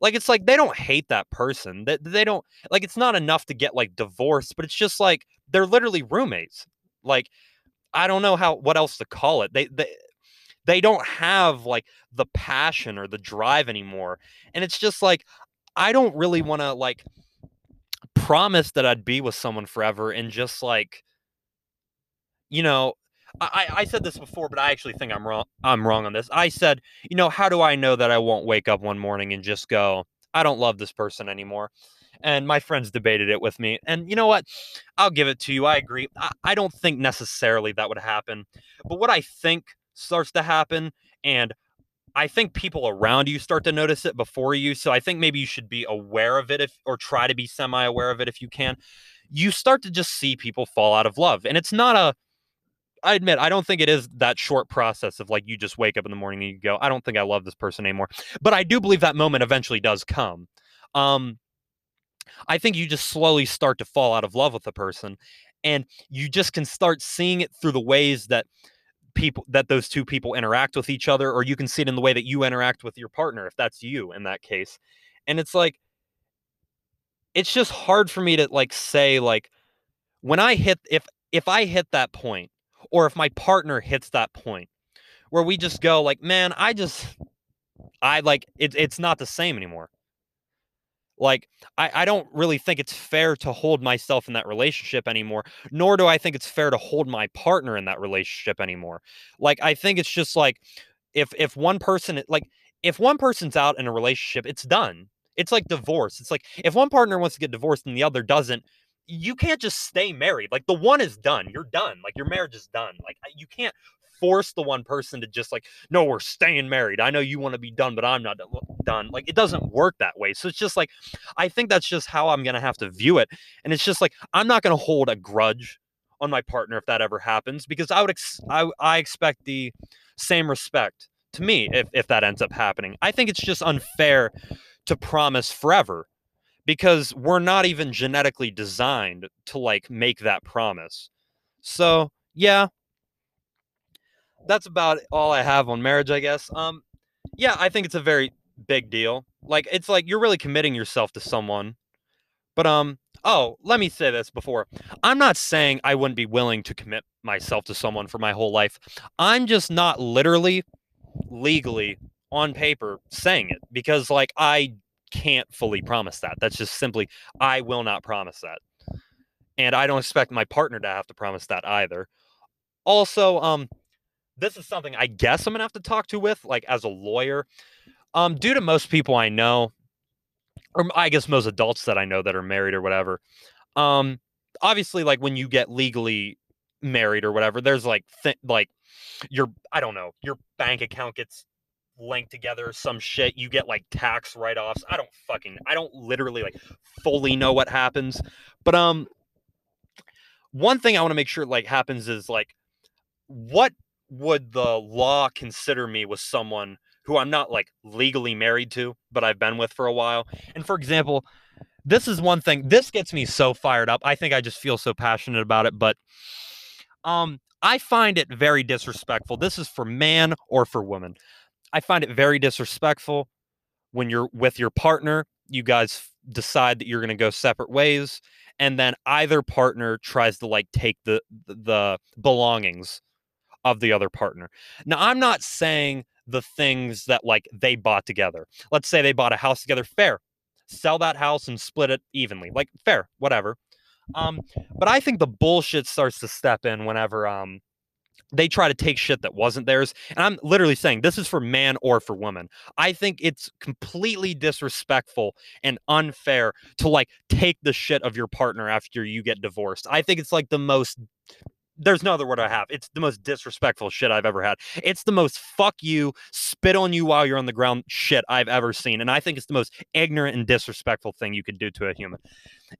Like it's like they don't hate that person that they, they don't like it's not enough to get like divorced but it's just like they're literally roommates. Like i don't know how what else to call it. They they they don't have like the passion or the drive anymore and it's just like i don't really want to like promise that i'd be with someone forever and just like you know I, I said this before, but I actually think I'm wrong. I'm wrong on this. I said, you know, how do I know that I won't wake up one morning and just go, I don't love this person anymore? And my friends debated it with me. And you know what? I'll give it to you. I agree. I, I don't think necessarily that would happen. But what I think starts to happen, and I think people around you start to notice it before you. So I think maybe you should be aware of it if or try to be semi-aware of it if you can. You start to just see people fall out of love. And it's not a I admit I don't think it is that short process of like you just wake up in the morning and you go, I don't think I love this person anymore. But I do believe that moment eventually does come. Um, I think you just slowly start to fall out of love with the person, and you just can start seeing it through the ways that people that those two people interact with each other, or you can see it in the way that you interact with your partner, if that's you in that case. And it's like, it's just hard for me to like say like when I hit if if I hit that point or if my partner hits that point where we just go like, man, I just I like it, it's not the same anymore. Like, I, I don't really think it's fair to hold myself in that relationship anymore, nor do I think it's fair to hold my partner in that relationship anymore. Like, I think it's just like if if one person like if one person's out in a relationship, it's done. It's like divorce. It's like if one partner wants to get divorced and the other doesn't, you can't just stay married. Like the one is done. You're done. Like your marriage is done. Like you can't force the one person to just like, no, we're staying married. I know you want to be done, but I'm not done. Like it doesn't work that way. So it's just like, I think that's just how I'm going to have to view it. And it's just like, I'm not going to hold a grudge on my partner if that ever happens because I would, ex- I, I expect the same respect to me if, if that ends up happening. I think it's just unfair to promise forever because we're not even genetically designed to like make that promise. So, yeah. That's about all I have on marriage, I guess. Um yeah, I think it's a very big deal. Like it's like you're really committing yourself to someone. But um oh, let me say this before. I'm not saying I wouldn't be willing to commit myself to someone for my whole life. I'm just not literally legally on paper saying it because like I can't fully promise that. That's just simply, I will not promise that. And I don't expect my partner to have to promise that either. Also, um, this is something I guess I'm gonna have to talk to with, like as a lawyer. Um, due to most people I know, or I guess most adults that I know that are married or whatever, um, obviously, like when you get legally married or whatever, there's like th- like your I don't know, your bank account gets linked together some shit you get like tax write-offs i don't fucking i don't literally like fully know what happens but um one thing i want to make sure like happens is like what would the law consider me with someone who i'm not like legally married to but i've been with for a while and for example this is one thing this gets me so fired up i think i just feel so passionate about it but um I find it very disrespectful. This is for man or for woman. I find it very disrespectful when you're with your partner, you guys decide that you're going to go separate ways and then either partner tries to like take the the belongings of the other partner. Now, I'm not saying the things that like they bought together. Let's say they bought a house together, fair. Sell that house and split it evenly. Like fair, whatever. Um but I think the bullshit starts to step in whenever um they try to take shit that wasn't theirs. And I'm literally saying this is for man or for woman. I think it's completely disrespectful and unfair to like take the shit of your partner after you get divorced. I think it's like the most there's no other word I have. It's the most disrespectful shit I've ever had. It's the most fuck you, spit on you while you're on the ground shit I've ever seen. And I think it's the most ignorant and disrespectful thing you could do to a human.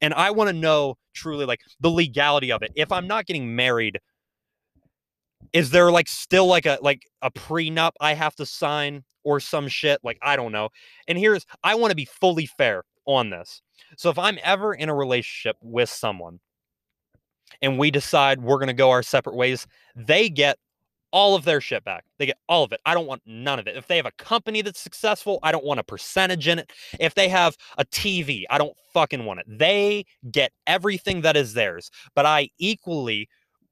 And I want to know truly like the legality of it. If I'm not getting married is there like still like a like a prenup I have to sign or some shit? Like I don't know. And here's I want to be fully fair on this. So if I'm ever in a relationship with someone and we decide we're going to go our separate ways, they get all of their shit back. They get all of it. I don't want none of it. If they have a company that's successful, I don't want a percentage in it. If they have a TV, I don't fucking want it. They get everything that is theirs. But I equally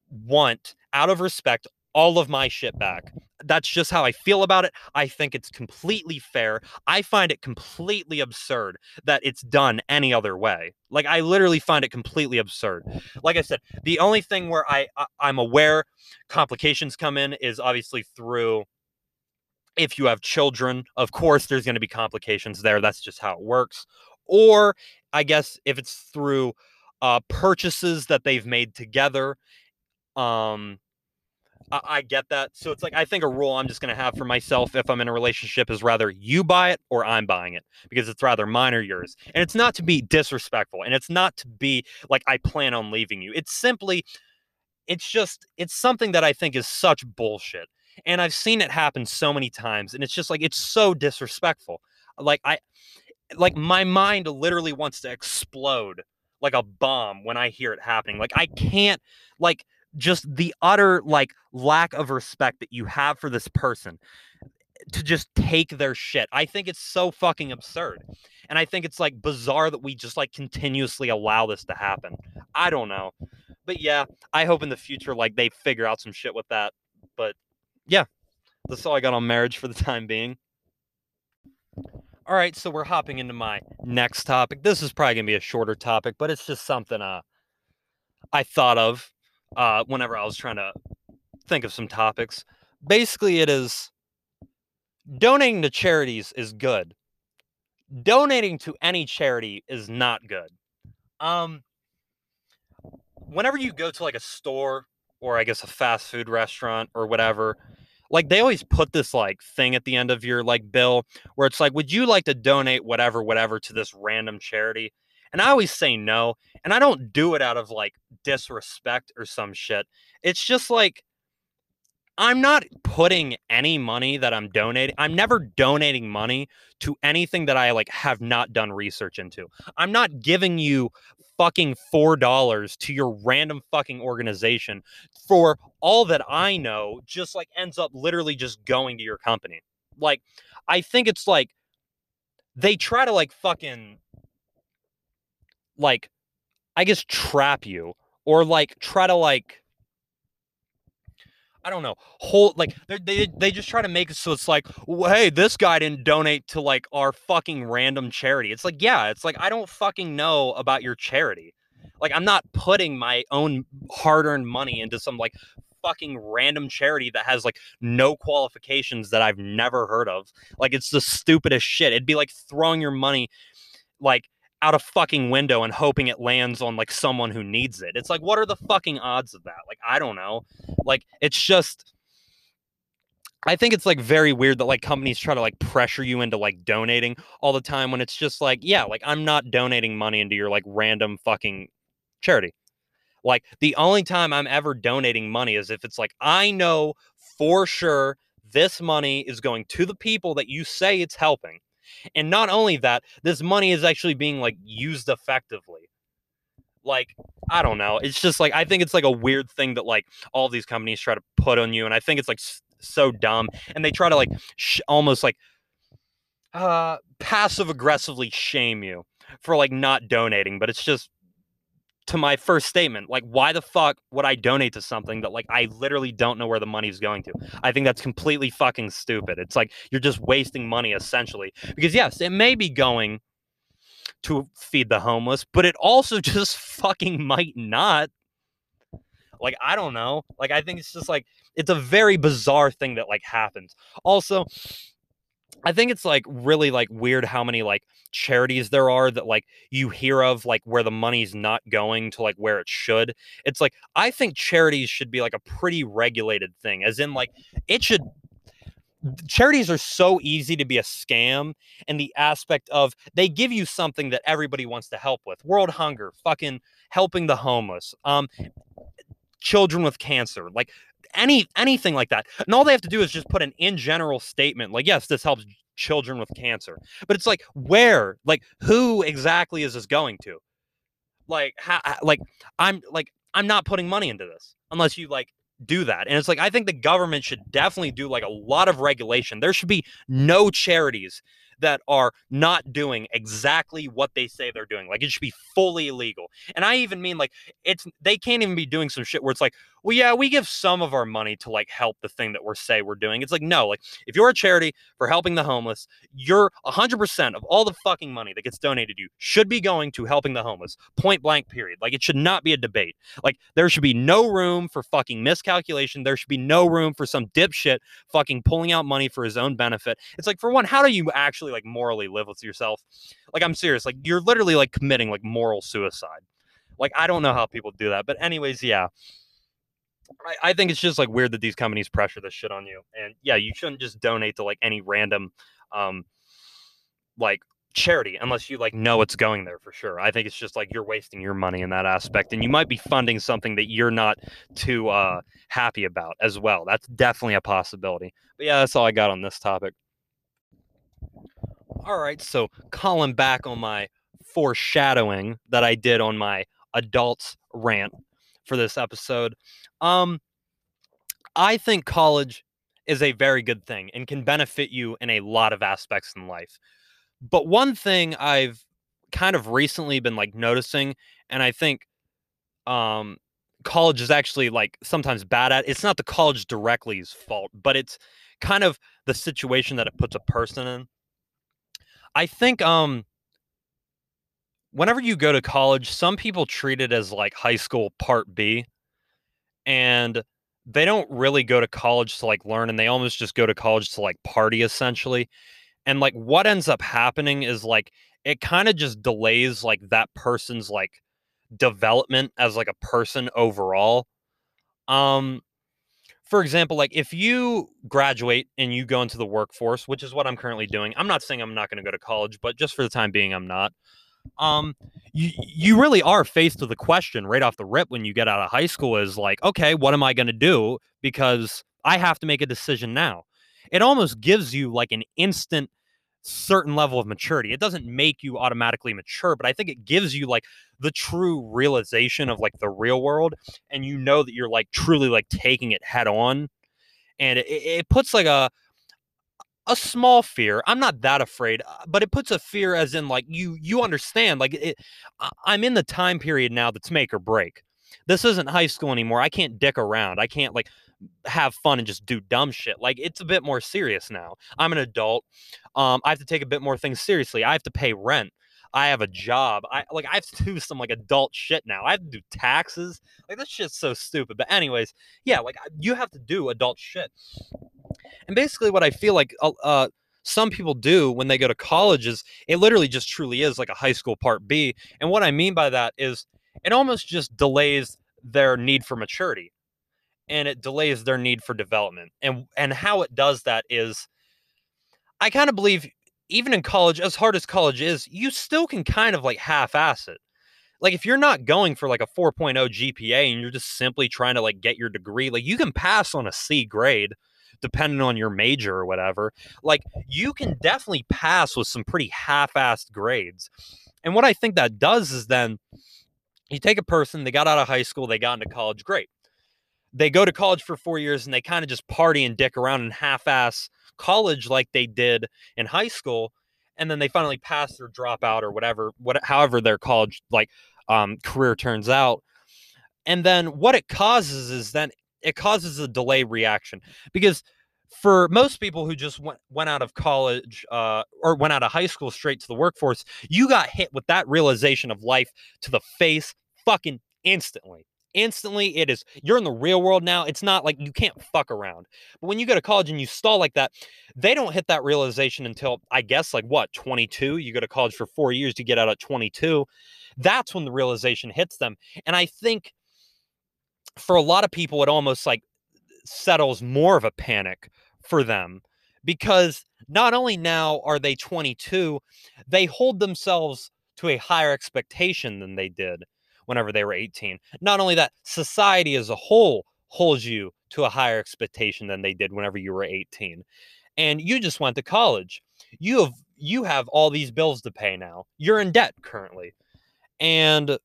want, out of respect, all of my shit back. That's just how I feel about it. I think it's completely fair. I find it completely absurd that it's done any other way. Like I literally find it completely absurd. Like I said, the only thing where I, I I'm aware complications come in is obviously through if you have children, of course there's going to be complications there. That's just how it works. Or I guess if it's through uh, purchases that they've made together, um, I, I get that. So it's like I think a rule I'm just gonna have for myself if I'm in a relationship is rather you buy it or I'm buying it because it's rather mine or yours. And it's not to be disrespectful and it's not to be like I plan on leaving you. It's simply it's just it's something that I think is such bullshit. And I've seen it happen so many times and it's just like it's so disrespectful. Like I like my mind literally wants to explode like a bomb when I hear it happening. Like I can't like just the utter like lack of respect that you have for this person to just take their shit. I think it's so fucking absurd. And I think it's like bizarre that we just like continuously allow this to happen. I don't know. But yeah, I hope in the future like they figure out some shit with that. But yeah, that's all I got on marriage for the time being. All right, so we're hopping into my next topic. This is probably going to be a shorter topic, but it's just something uh I thought of uh, whenever I was trying to think of some topics. Basically, it is donating to charities is good. Donating to any charity is not good. Um, whenever you go to like a store or I guess a fast food restaurant or whatever, like they always put this like thing at the end of your like bill where it's like, would you like to donate whatever, whatever to this random charity? And I always say no. And I don't do it out of like disrespect or some shit. It's just like I'm not putting any money that I'm donating. I'm never donating money to anything that I like have not done research into. I'm not giving you fucking $4 to your random fucking organization for all that I know just like ends up literally just going to your company. Like I think it's like they try to like fucking like I guess trap you or like try to like I don't know, hold like they they just try to make it so it's like, well, hey, this guy didn't donate to like our fucking random charity. It's like, yeah, it's like I don't fucking know about your charity. Like I'm not putting my own hard-earned money into some like fucking random charity that has like no qualifications that I've never heard of. Like it's the stupidest shit. It'd be like throwing your money like out a fucking window and hoping it lands on like someone who needs it. It's like, what are the fucking odds of that? Like, I don't know. Like, it's just. I think it's like very weird that like companies try to like pressure you into like donating all the time when it's just like, yeah, like I'm not donating money into your like random fucking charity. Like the only time I'm ever donating money is if it's like I know for sure this money is going to the people that you say it's helping. And not only that, this money is actually being like used effectively. Like, I don't know. It's just like, I think it's like a weird thing that like all these companies try to put on you. And I think it's like so dumb. And they try to like sh- almost like uh, passive aggressively shame you for like not donating. But it's just to my first statement like why the fuck would i donate to something that like i literally don't know where the money's going to? I think that's completely fucking stupid. It's like you're just wasting money essentially. Because yes it may be going to feed the homeless but it also *laughs* just fucking might not. Like i don't know. Like i think it's just like it's a very bizarre thing that like happens. Also I think it's like really like weird how many like charities there are that like you hear of like where the money's not going to like where it should. It's like I think charities should be like a pretty regulated thing as in like it should charities are so easy to be a scam and the aspect of they give you something that everybody wants to help with. World hunger, fucking helping the homeless, um children with cancer. Like any anything like that. And all they have to do is just put an in general statement like, yes, this helps children with cancer. But it's like, where? Like, who exactly is this going to? Like, how, like, I'm like, I'm not putting money into this unless you like do that. And it's like, I think the government should definitely do like a lot of regulation. There should be no charities that are not doing exactly what they say they're doing. Like it should be fully illegal. And I even mean like it's they can't even be doing some shit where it's like, well, yeah, we give some of our money to like help the thing that we're say we're doing. It's like, no, like if you're a charity for helping the homeless, you're 100% of all the fucking money that gets donated to you should be going to helping the homeless. Point blank, period. Like it should not be a debate. Like there should be no room for fucking miscalculation. There should be no room for some dipshit fucking pulling out money for his own benefit. It's like, for one, how do you actually like morally live with yourself? Like, I'm serious. Like, you're literally like committing like moral suicide. Like, I don't know how people do that. But, anyways, yeah. I, I think it's just like weird that these companies pressure this shit on you. And yeah, you shouldn't just donate to like any random um like charity unless you like know it's going there for sure. I think it's just like you're wasting your money in that aspect and you might be funding something that you're not too uh happy about as well. That's definitely a possibility. But yeah, that's all I got on this topic. All right, so calling back on my foreshadowing that I did on my adults rant for this episode. Um I think college is a very good thing and can benefit you in a lot of aspects in life. But one thing I've kind of recently been like noticing, and I think um college is actually like sometimes bad at it's not the college directly's fault, but it's kind of the situation that it puts a person in. I think um whenever you go to college, some people treat it as like high school part B. And they don't really go to college to like learn and they almost just go to college to like party essentially. And like what ends up happening is like it kind of just delays like that person's like development as like a person overall. Um for example, like if you graduate and you go into the workforce, which is what I'm currently doing. I'm not saying I'm not going to go to college, but just for the time being I'm not. Um you you really are faced with the question right off the rip when you get out of high school is like, okay, what am I going to do because I have to make a decision now. It almost gives you like an instant certain level of maturity. It doesn't make you automatically mature, but I think it gives you like the true realization of like the real world and you know that you're like truly like taking it head on and it, it puts like a a small fear i'm not that afraid uh, but it puts a fear as in like you you understand like it i'm in the time period now that's make or break this isn't high school anymore i can't dick around i can't like have fun and just do dumb shit. Like it's a bit more serious now. I'm an adult. Um, I have to take a bit more things seriously. I have to pay rent. I have a job. I like I have to do some like adult shit now. I have to do taxes. Like this shit's so stupid. But anyways, yeah, like you have to do adult shit. And basically, what I feel like uh, uh some people do when they go to college is it literally just truly is like a high school part B. And what I mean by that is it almost just delays their need for maturity and it delays their need for development. And and how it does that is I kind of believe even in college, as hard as college is, you still can kind of like half-ass it. Like if you're not going for like a 4.0 GPA and you're just simply trying to like get your degree, like you can pass on a C grade depending on your major or whatever. Like you can definitely pass with some pretty half-assed grades. And what I think that does is then you take a person, they got out of high school, they got into college, great they go to college for four years and they kind of just party and dick around and half-ass college like they did in high school and then they finally pass their dropout or whatever what however their college like um, career turns out. And then what it causes is then it causes a delay reaction because for most people who just went, went out of college uh, or went out of high school straight to the workforce you got hit with that realization of life to the face fucking instantly instantly it is you're in the real world now it's not like you can't fuck around. But when you go to college and you stall like that they don't hit that realization until i guess like what 22 you go to college for four years to get out at 22 that's when the realization hits them. And i think for a lot of people it almost like settles more of a panic for them because not only now are they 22 they hold themselves to a higher expectation than they did whenever they were 18. Not only that, society as a whole holds you to a higher expectation than they did whenever you were 18 and you just went to college. You have you have all these bills to pay now. You're in debt currently. And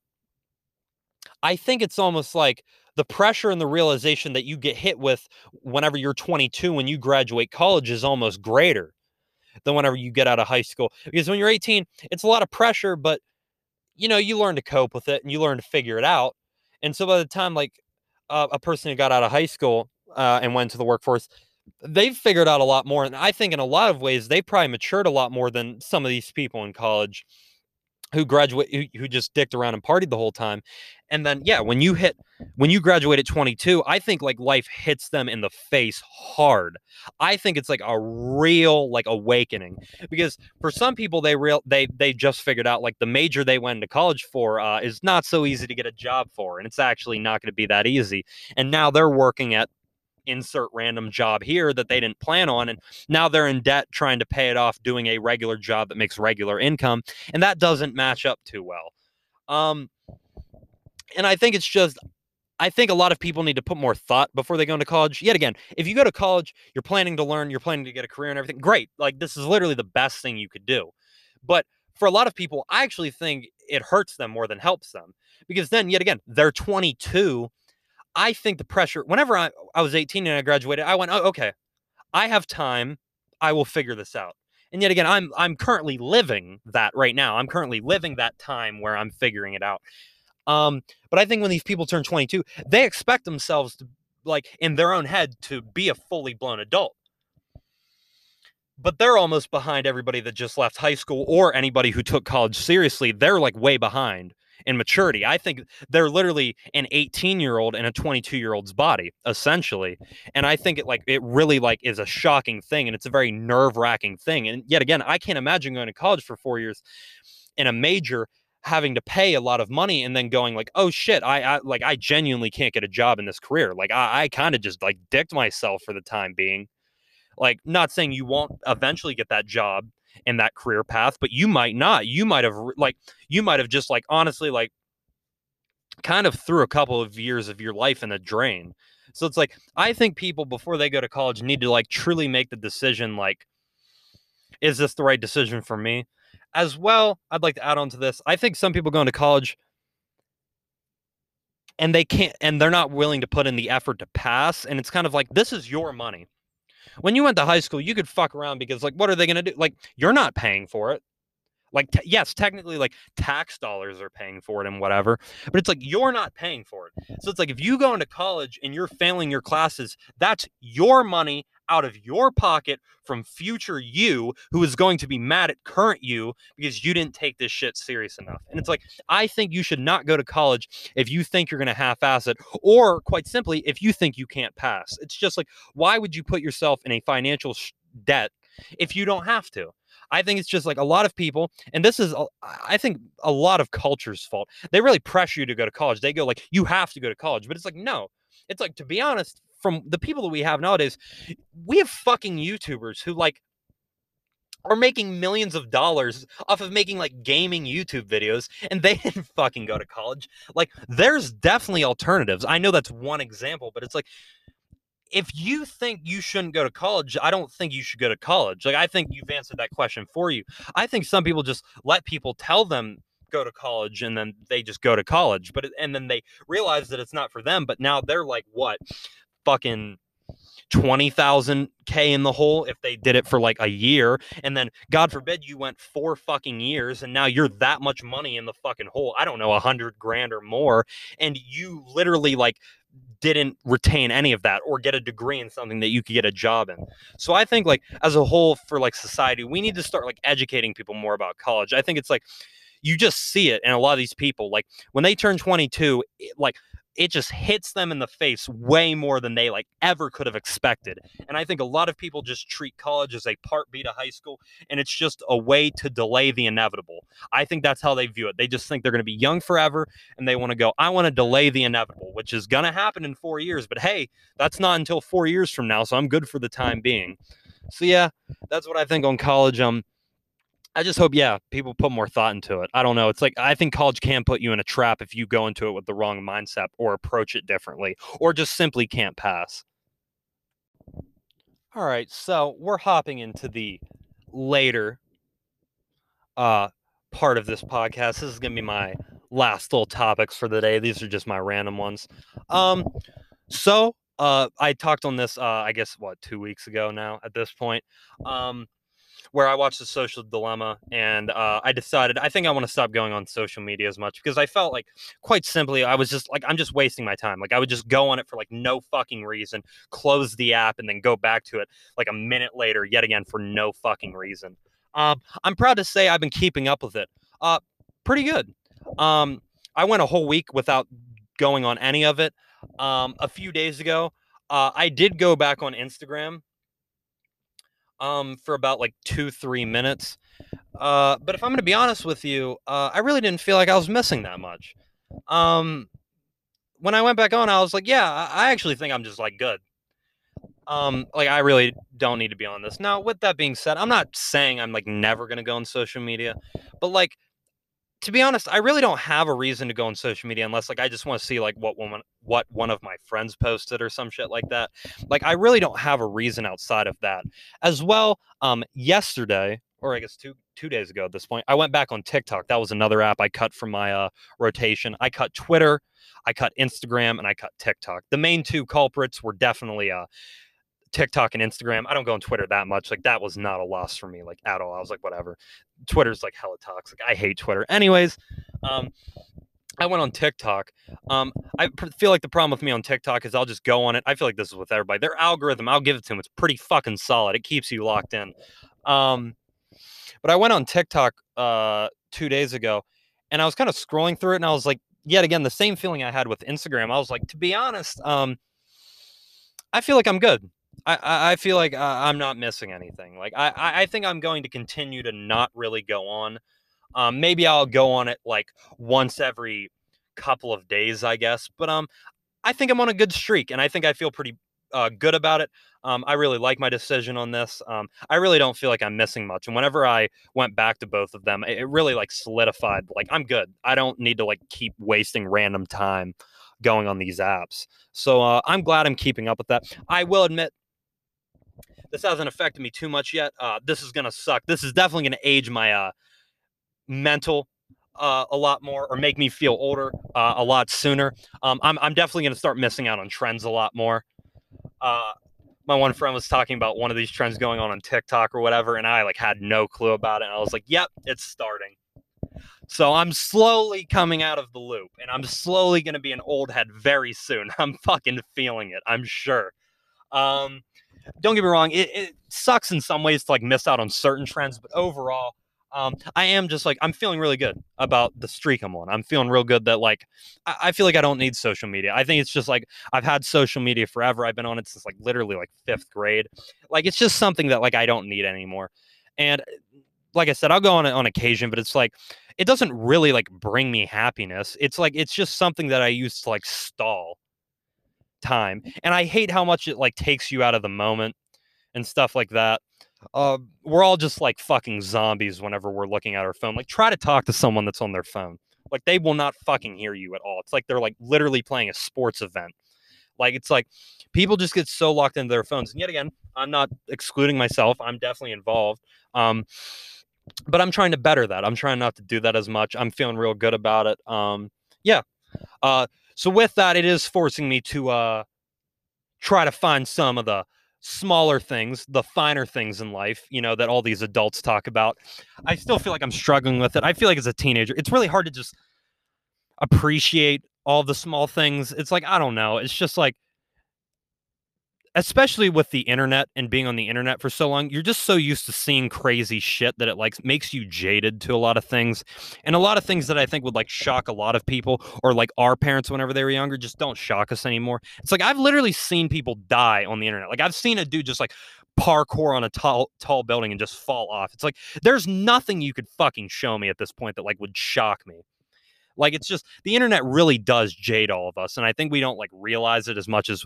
i think it's almost like the pressure and the realization that you get hit with whenever you're 22 when you graduate college is almost greater than whenever you get out of high school. Because when you're 18 it's a lot of pressure but you know you learn to cope with it and you learn to figure it out and so by the time like uh, a person who got out of high school uh, and went to the workforce they've figured out a lot more and i think in a lot of ways they probably matured a lot more than some of these people in college who graduate who, who just dicked around and partied the whole time and then yeah when you hit when you graduate at 22 i think like life hits them in the face hard. I think it's like a real like awakening because for some people they real they they just figured out like the major they went to college for uh, is not so easy to get a job for and it's actually not going to be that easy and now they're working at insert random job here that they didn't plan on and now they're in debt trying to pay it off doing a regular job that makes regular income and that doesn't match up too well um and I think it's just I think a lot of people need to put more thought before they go into college. Yet again, if you go to college, you're planning to learn, you're planning to get a career and everything. Great. Like this is literally the best thing you could do. But for a lot of people, I actually think it hurts them more than helps them. Because then yet again, they're 22. I think the pressure, whenever I, I was 18 and I graduated, I went, oh, okay, I have time. I will figure this out. And yet again, I'm I'm currently living that right now. I'm currently living that time where I'm figuring it out. Um, but I think when these people turn 22, they expect themselves to, like, in their own head, to be a fully blown adult. But they're almost behind everybody that just left high school or anybody who took college seriously. They're like way behind in maturity. I think they're literally an 18 year old in a 22 year old's body, essentially. And I think it like it really like is a shocking thing, and it's a very nerve wracking thing. And yet again, I can't imagine going to college for four years in a major having to pay a lot of money and then going like oh shit I, I like i genuinely can't get a job in this career like i, I kind of just like dicked myself for the time being like not saying you won't eventually get that job in that career path but you might not you might have like you might have just like honestly like kind of threw a couple of years of your life in the drain so it's like i think people before they go to college need to like truly make the decision like is this the right decision for me as well, I'd like to add on to this. I think some people going to college and they can't and they're not willing to put in the effort to pass and it's kind of like this is your money. When you went to high school, you could fuck around because like what are they going to do? Like you're not paying for it. Like, t- yes, technically, like tax dollars are paying for it and whatever, but it's like you're not paying for it. So it's like if you go into college and you're failing your classes, that's your money out of your pocket from future you who is going to be mad at current you because you didn't take this shit serious enough. And it's like, I think you should not go to college if you think you're going to half ass it, or quite simply, if you think you can't pass. It's just like, why would you put yourself in a financial sh- debt if you don't have to? I think it's just like a lot of people, and this is, I think, a lot of culture's fault. They really pressure you to go to college. They go like, you have to go to college, but it's like, no. It's like, to be honest, from the people that we have nowadays, we have fucking YouTubers who like are making millions of dollars off of making like gaming YouTube videos and they *laughs* didn't fucking go to college. Like there's definitely alternatives. I know that's one example, but it's like if you think you shouldn't go to college, I don't think you should go to college. Like I think you've answered that question for you. I think some people just let people tell them go to college and then they just go to college, but and then they realize that it's not for them, but now they're like what? Fucking 20,000 K in the hole if they did it for like a year. And then, God forbid, you went four fucking years and now you're that much money in the fucking hole. I don't know, a hundred grand or more. And you literally like didn't retain any of that or get a degree in something that you could get a job in. So I think like as a whole for like society, we need to start like educating people more about college. I think it's like you just see it in a lot of these people like when they turn 22 it, like it just hits them in the face way more than they like ever could have expected. And I think a lot of people just treat college as a part B to high school and it's just a way to delay the inevitable. I think that's how they view it. They just think they're going to be young forever and they want to go, I want to delay the inevitable, which is going to happen in 4 years, but hey, that's not until 4 years from now, so I'm good for the time being. So yeah, that's what I think on college um I just hope, yeah, people put more thought into it. I don't know. It's like I think college can put you in a trap if you go into it with the wrong mindset or approach it differently, or just simply can't pass. All right, so we're hopping into the later uh part of this podcast. This is gonna be my last little topics for the day. These are just my random ones. Um, so uh, I talked on this, uh, I guess, what two weeks ago now at this point. Um, where I watched the social dilemma and uh, I decided I think I want to stop going on social media as much because I felt like quite simply I was just like I'm just wasting my time. Like I would just go on it for like no fucking reason, close the app and then go back to it like a minute later yet again for no fucking reason. Um, I'm proud to say I've been keeping up with it. Uh, pretty good. Um, I went a whole week without going on any of it. Um, a few days ago, uh, I did go back on Instagram um, for about like two, three minutes. Uh, but if I'm going to be honest with you, uh, I really didn't feel like I was missing that much. Um, when I went back on, I was like, yeah, I actually think I'm just like good. Um, like I really don't need to be on this. Now, with that being said, I'm not saying I'm like never going to go on social media, but like to be honest, I really don't have a reason to go on social media unless like I just want to see like what woman what one of my friends posted or some shit like that. Like I really don't have a reason outside of that. As well, um yesterday or I guess two two days ago at this point, I went back on TikTok. That was another app I cut from my uh rotation. I cut Twitter, I cut Instagram, and I cut TikTok. The main two culprits were definitely uh TikTok and Instagram. I don't go on Twitter that much. Like that was not a loss for me, like at all. I was like, whatever. Twitter's like hella toxic. I hate Twitter. Anyways, um, I went on TikTok. Um, I feel like the problem with me on TikTok is I'll just go on it. I feel like this is with everybody. Their algorithm, I'll give it to them. It's pretty fucking solid. It keeps you locked in. Um, but I went on TikTok uh, two days ago, and I was kind of scrolling through it, and I was like, yet again, the same feeling I had with Instagram. I was like, to be honest, um, I feel like I'm good. I, I feel like uh, I'm not missing anything. Like I, I think I'm going to continue to not really go on. Um, maybe I'll go on it like once every couple of days, I guess. But um, I think I'm on a good streak, and I think I feel pretty uh, good about it. Um, I really like my decision on this. Um, I really don't feel like I'm missing much. And whenever I went back to both of them, it, it really like solidified. Like I'm good. I don't need to like keep wasting random time going on these apps. So uh, I'm glad I'm keeping up with that. I will admit this hasn't affected me too much yet. Uh, this is gonna suck. This is definitely gonna age my uh, mental uh, a lot more or make me feel older uh, a lot sooner. Um, I'm I'm definitely gonna start missing out on trends a lot more. Uh, my one friend was talking about one of these trends going on on TikTok or whatever, and I like had no clue about it. And I was like, "Yep, it's starting." So I'm slowly coming out of the loop, and I'm slowly gonna be an old head very soon. *laughs* I'm fucking feeling it. I'm sure. Um, don't get me wrong, it, it sucks in some ways to like miss out on certain trends, but overall, um, I am just like I'm feeling really good about the streak I'm on. I'm feeling real good that like I, I, feel like I don't need social media. I think it's just like I've had social media forever. I've been on it since like literally like fifth grade. Like it's just something that like I don't need anymore. And like I said, I'll go on it on occasion, but it's like it doesn't really like bring me happiness. It's like it's just something that I use to like stall time. And I hate how much it like takes you out of the moment and stuff like that. Uh, we're all just like fucking zombies whenever we're looking at our phone. Like, try to talk to someone that's on their phone. Like, they will not fucking hear you at all. It's like they're like literally playing a sports event. Like, it's like people just get so locked into their phones. And yet again, I'm not excluding myself. I'm definitely involved. Um, but I'm trying to better that. I'm trying not to do that as much. I'm feeling real good about it. Um, yeah. Uh, so with that, it is forcing me to uh, try to find some of the smaller things, the finer things in life, you know, that all these adults talk about. I still feel like I'm struggling with it. I feel like as a teenager, it's really hard to just appreciate all the small things. It's like, I don't know. It's just like especially with the internet and being on the internet for so long, you're just so used to seeing crazy shit that it like makes you jaded to a lot of things. And a lot of things that I think would like shock a lot of people or like our parents whenever they were younger just don't shock us anymore. It's like I've literally seen people die on the internet. Like I've seen a dude just like parkour on a tall tall building and just fall off. It's like there's nothing you could fucking show me at this point that like would shock me. Like it's just the internet really does jade all of us. And I think we don't like realize it as much as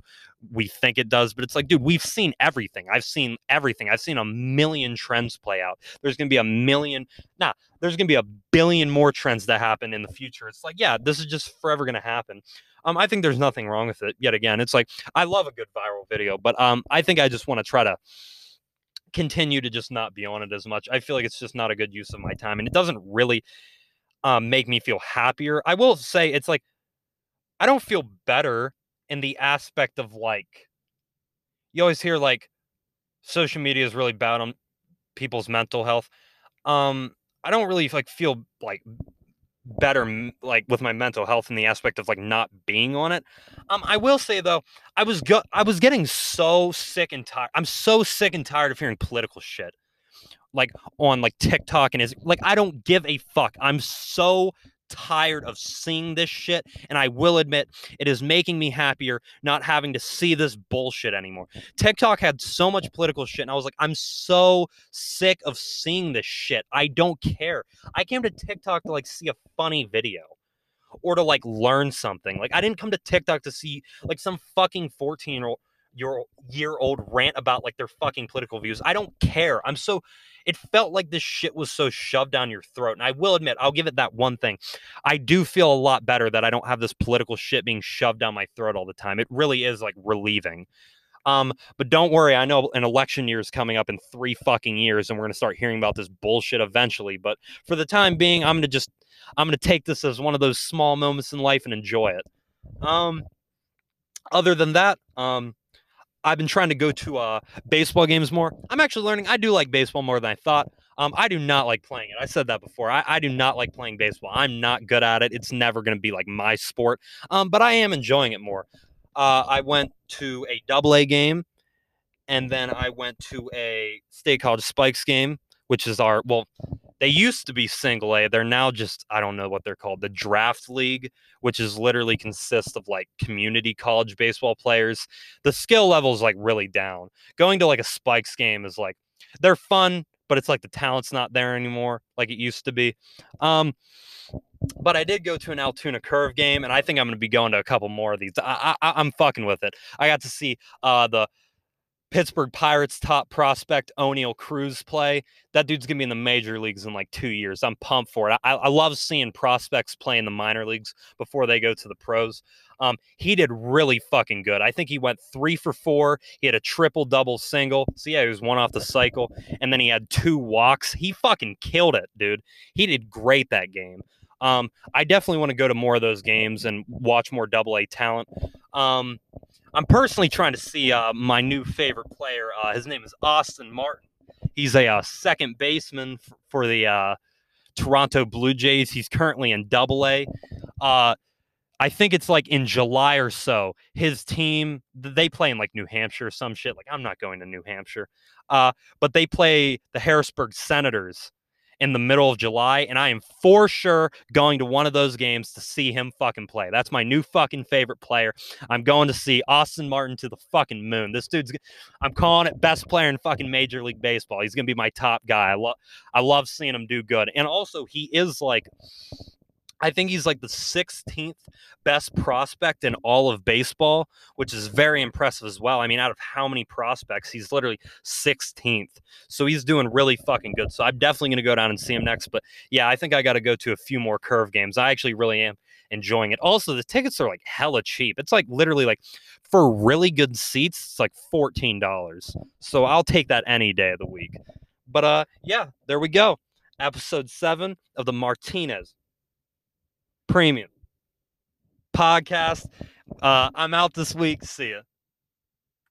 we think it does. But it's like, dude, we've seen everything. I've seen everything. I've seen a million trends play out. There's gonna be a million, nah, there's gonna be a billion more trends that happen in the future. It's like, yeah, this is just forever gonna happen. Um, I think there's nothing wrong with it. Yet again, it's like I love a good viral video, but um, I think I just want to try to continue to just not be on it as much. I feel like it's just not a good use of my time, and it doesn't really um, make me feel happier. I will say it's like I don't feel better in the aspect of like you always hear like social media is really bad on people's mental health. Um, I don't really like feel like better like with my mental health in the aspect of like not being on it. Um, I will say though, I was go- I was getting so sick and tired. I'm so sick and tired of hearing political shit, like on like TikTok and is like I don't give a fuck. I'm so tired of seeing this shit. And I will admit, it is making me happier not having to see this bullshit anymore. TikTok had so much political shit, and I was like, I'm so sick of seeing this shit. I don't care. I came to TikTok to like see a funny video or to like learn something. Like, I didn't come to TikTok to see like some fucking 14 year old your year old rant about like their fucking political views. I don't care. I'm so it felt like this shit was so shoved down your throat. And I will admit, I'll give it that one thing. I do feel a lot better that I don't have this political shit being shoved down my throat all the time. It really is like relieving. Um, but don't worry, I know an election year is coming up in three fucking years, and we're gonna start hearing about this bullshit eventually. But for the time being, I'm gonna just I'm gonna take this as one of those small moments in life and enjoy it. Um, other than that, um, I've been trying to go to uh, baseball games more. I'm actually learning. I do like baseball more than I thought. Um, I do not like playing it. I said that before. I, I do not like playing baseball. I'm not good at it. It's never going to be like my sport. Um, but I am enjoying it more. Uh, I went to a double A game, and then I went to a state college spikes game, which is our well, they used to be single A. They're now just I don't know what they're called, the draft league, which is literally consists of like community college baseball players. The skill level is like really down. Going to like a Spikes game is like they're fun, but it's like the talent's not there anymore like it used to be. Um, but I did go to an Altoona Curve game, and I think I'm going to be going to a couple more of these. I, I, I'm fucking with it. I got to see uh, the Pittsburgh Pirates top prospect O'Neil Cruz play. That dude's gonna be in the major leagues in like two years. I'm pumped for it. I, I love seeing prospects play in the minor leagues before they go to the pros. Um, he did really fucking good. I think he went three for four. He had a triple double single. So yeah, he was one off the cycle, and then he had two walks. He fucking killed it, dude. He did great that game. Um, I definitely want to go to more of those games and watch more double A talent. Um, I'm personally trying to see uh, my new favorite player. Uh, his name is Austin Martin. He's a uh, second baseman f- for the uh, Toronto Blue Jays. He's currently in Double A. Uh, I think it's like in July or so. His team they play in like New Hampshire or some shit. Like I'm not going to New Hampshire, uh, but they play the Harrisburg Senators in the middle of July, and I am for sure going to one of those games to see him fucking play. That's my new fucking favorite player. I'm going to see Austin Martin to the fucking moon. This dude's, I'm calling it best player in fucking Major League Baseball. He's gonna be my top guy. I love, I love seeing him do good, and also he is like I think he's like the 16th best prospect in all of baseball, which is very impressive as well. I mean, out of how many prospects, he's literally 16th. So he's doing really fucking good. So I'm definitely going to go down and see him next. But yeah, I think I got to go to a few more curve games. I actually really am enjoying it. Also, the tickets are like hella cheap. It's like literally like for really good seats, it's like $14. So I'll take that any day of the week. But uh yeah, there we go. Episode 7 of the Martinez Premium podcast. Uh, I'm out this week. See ya.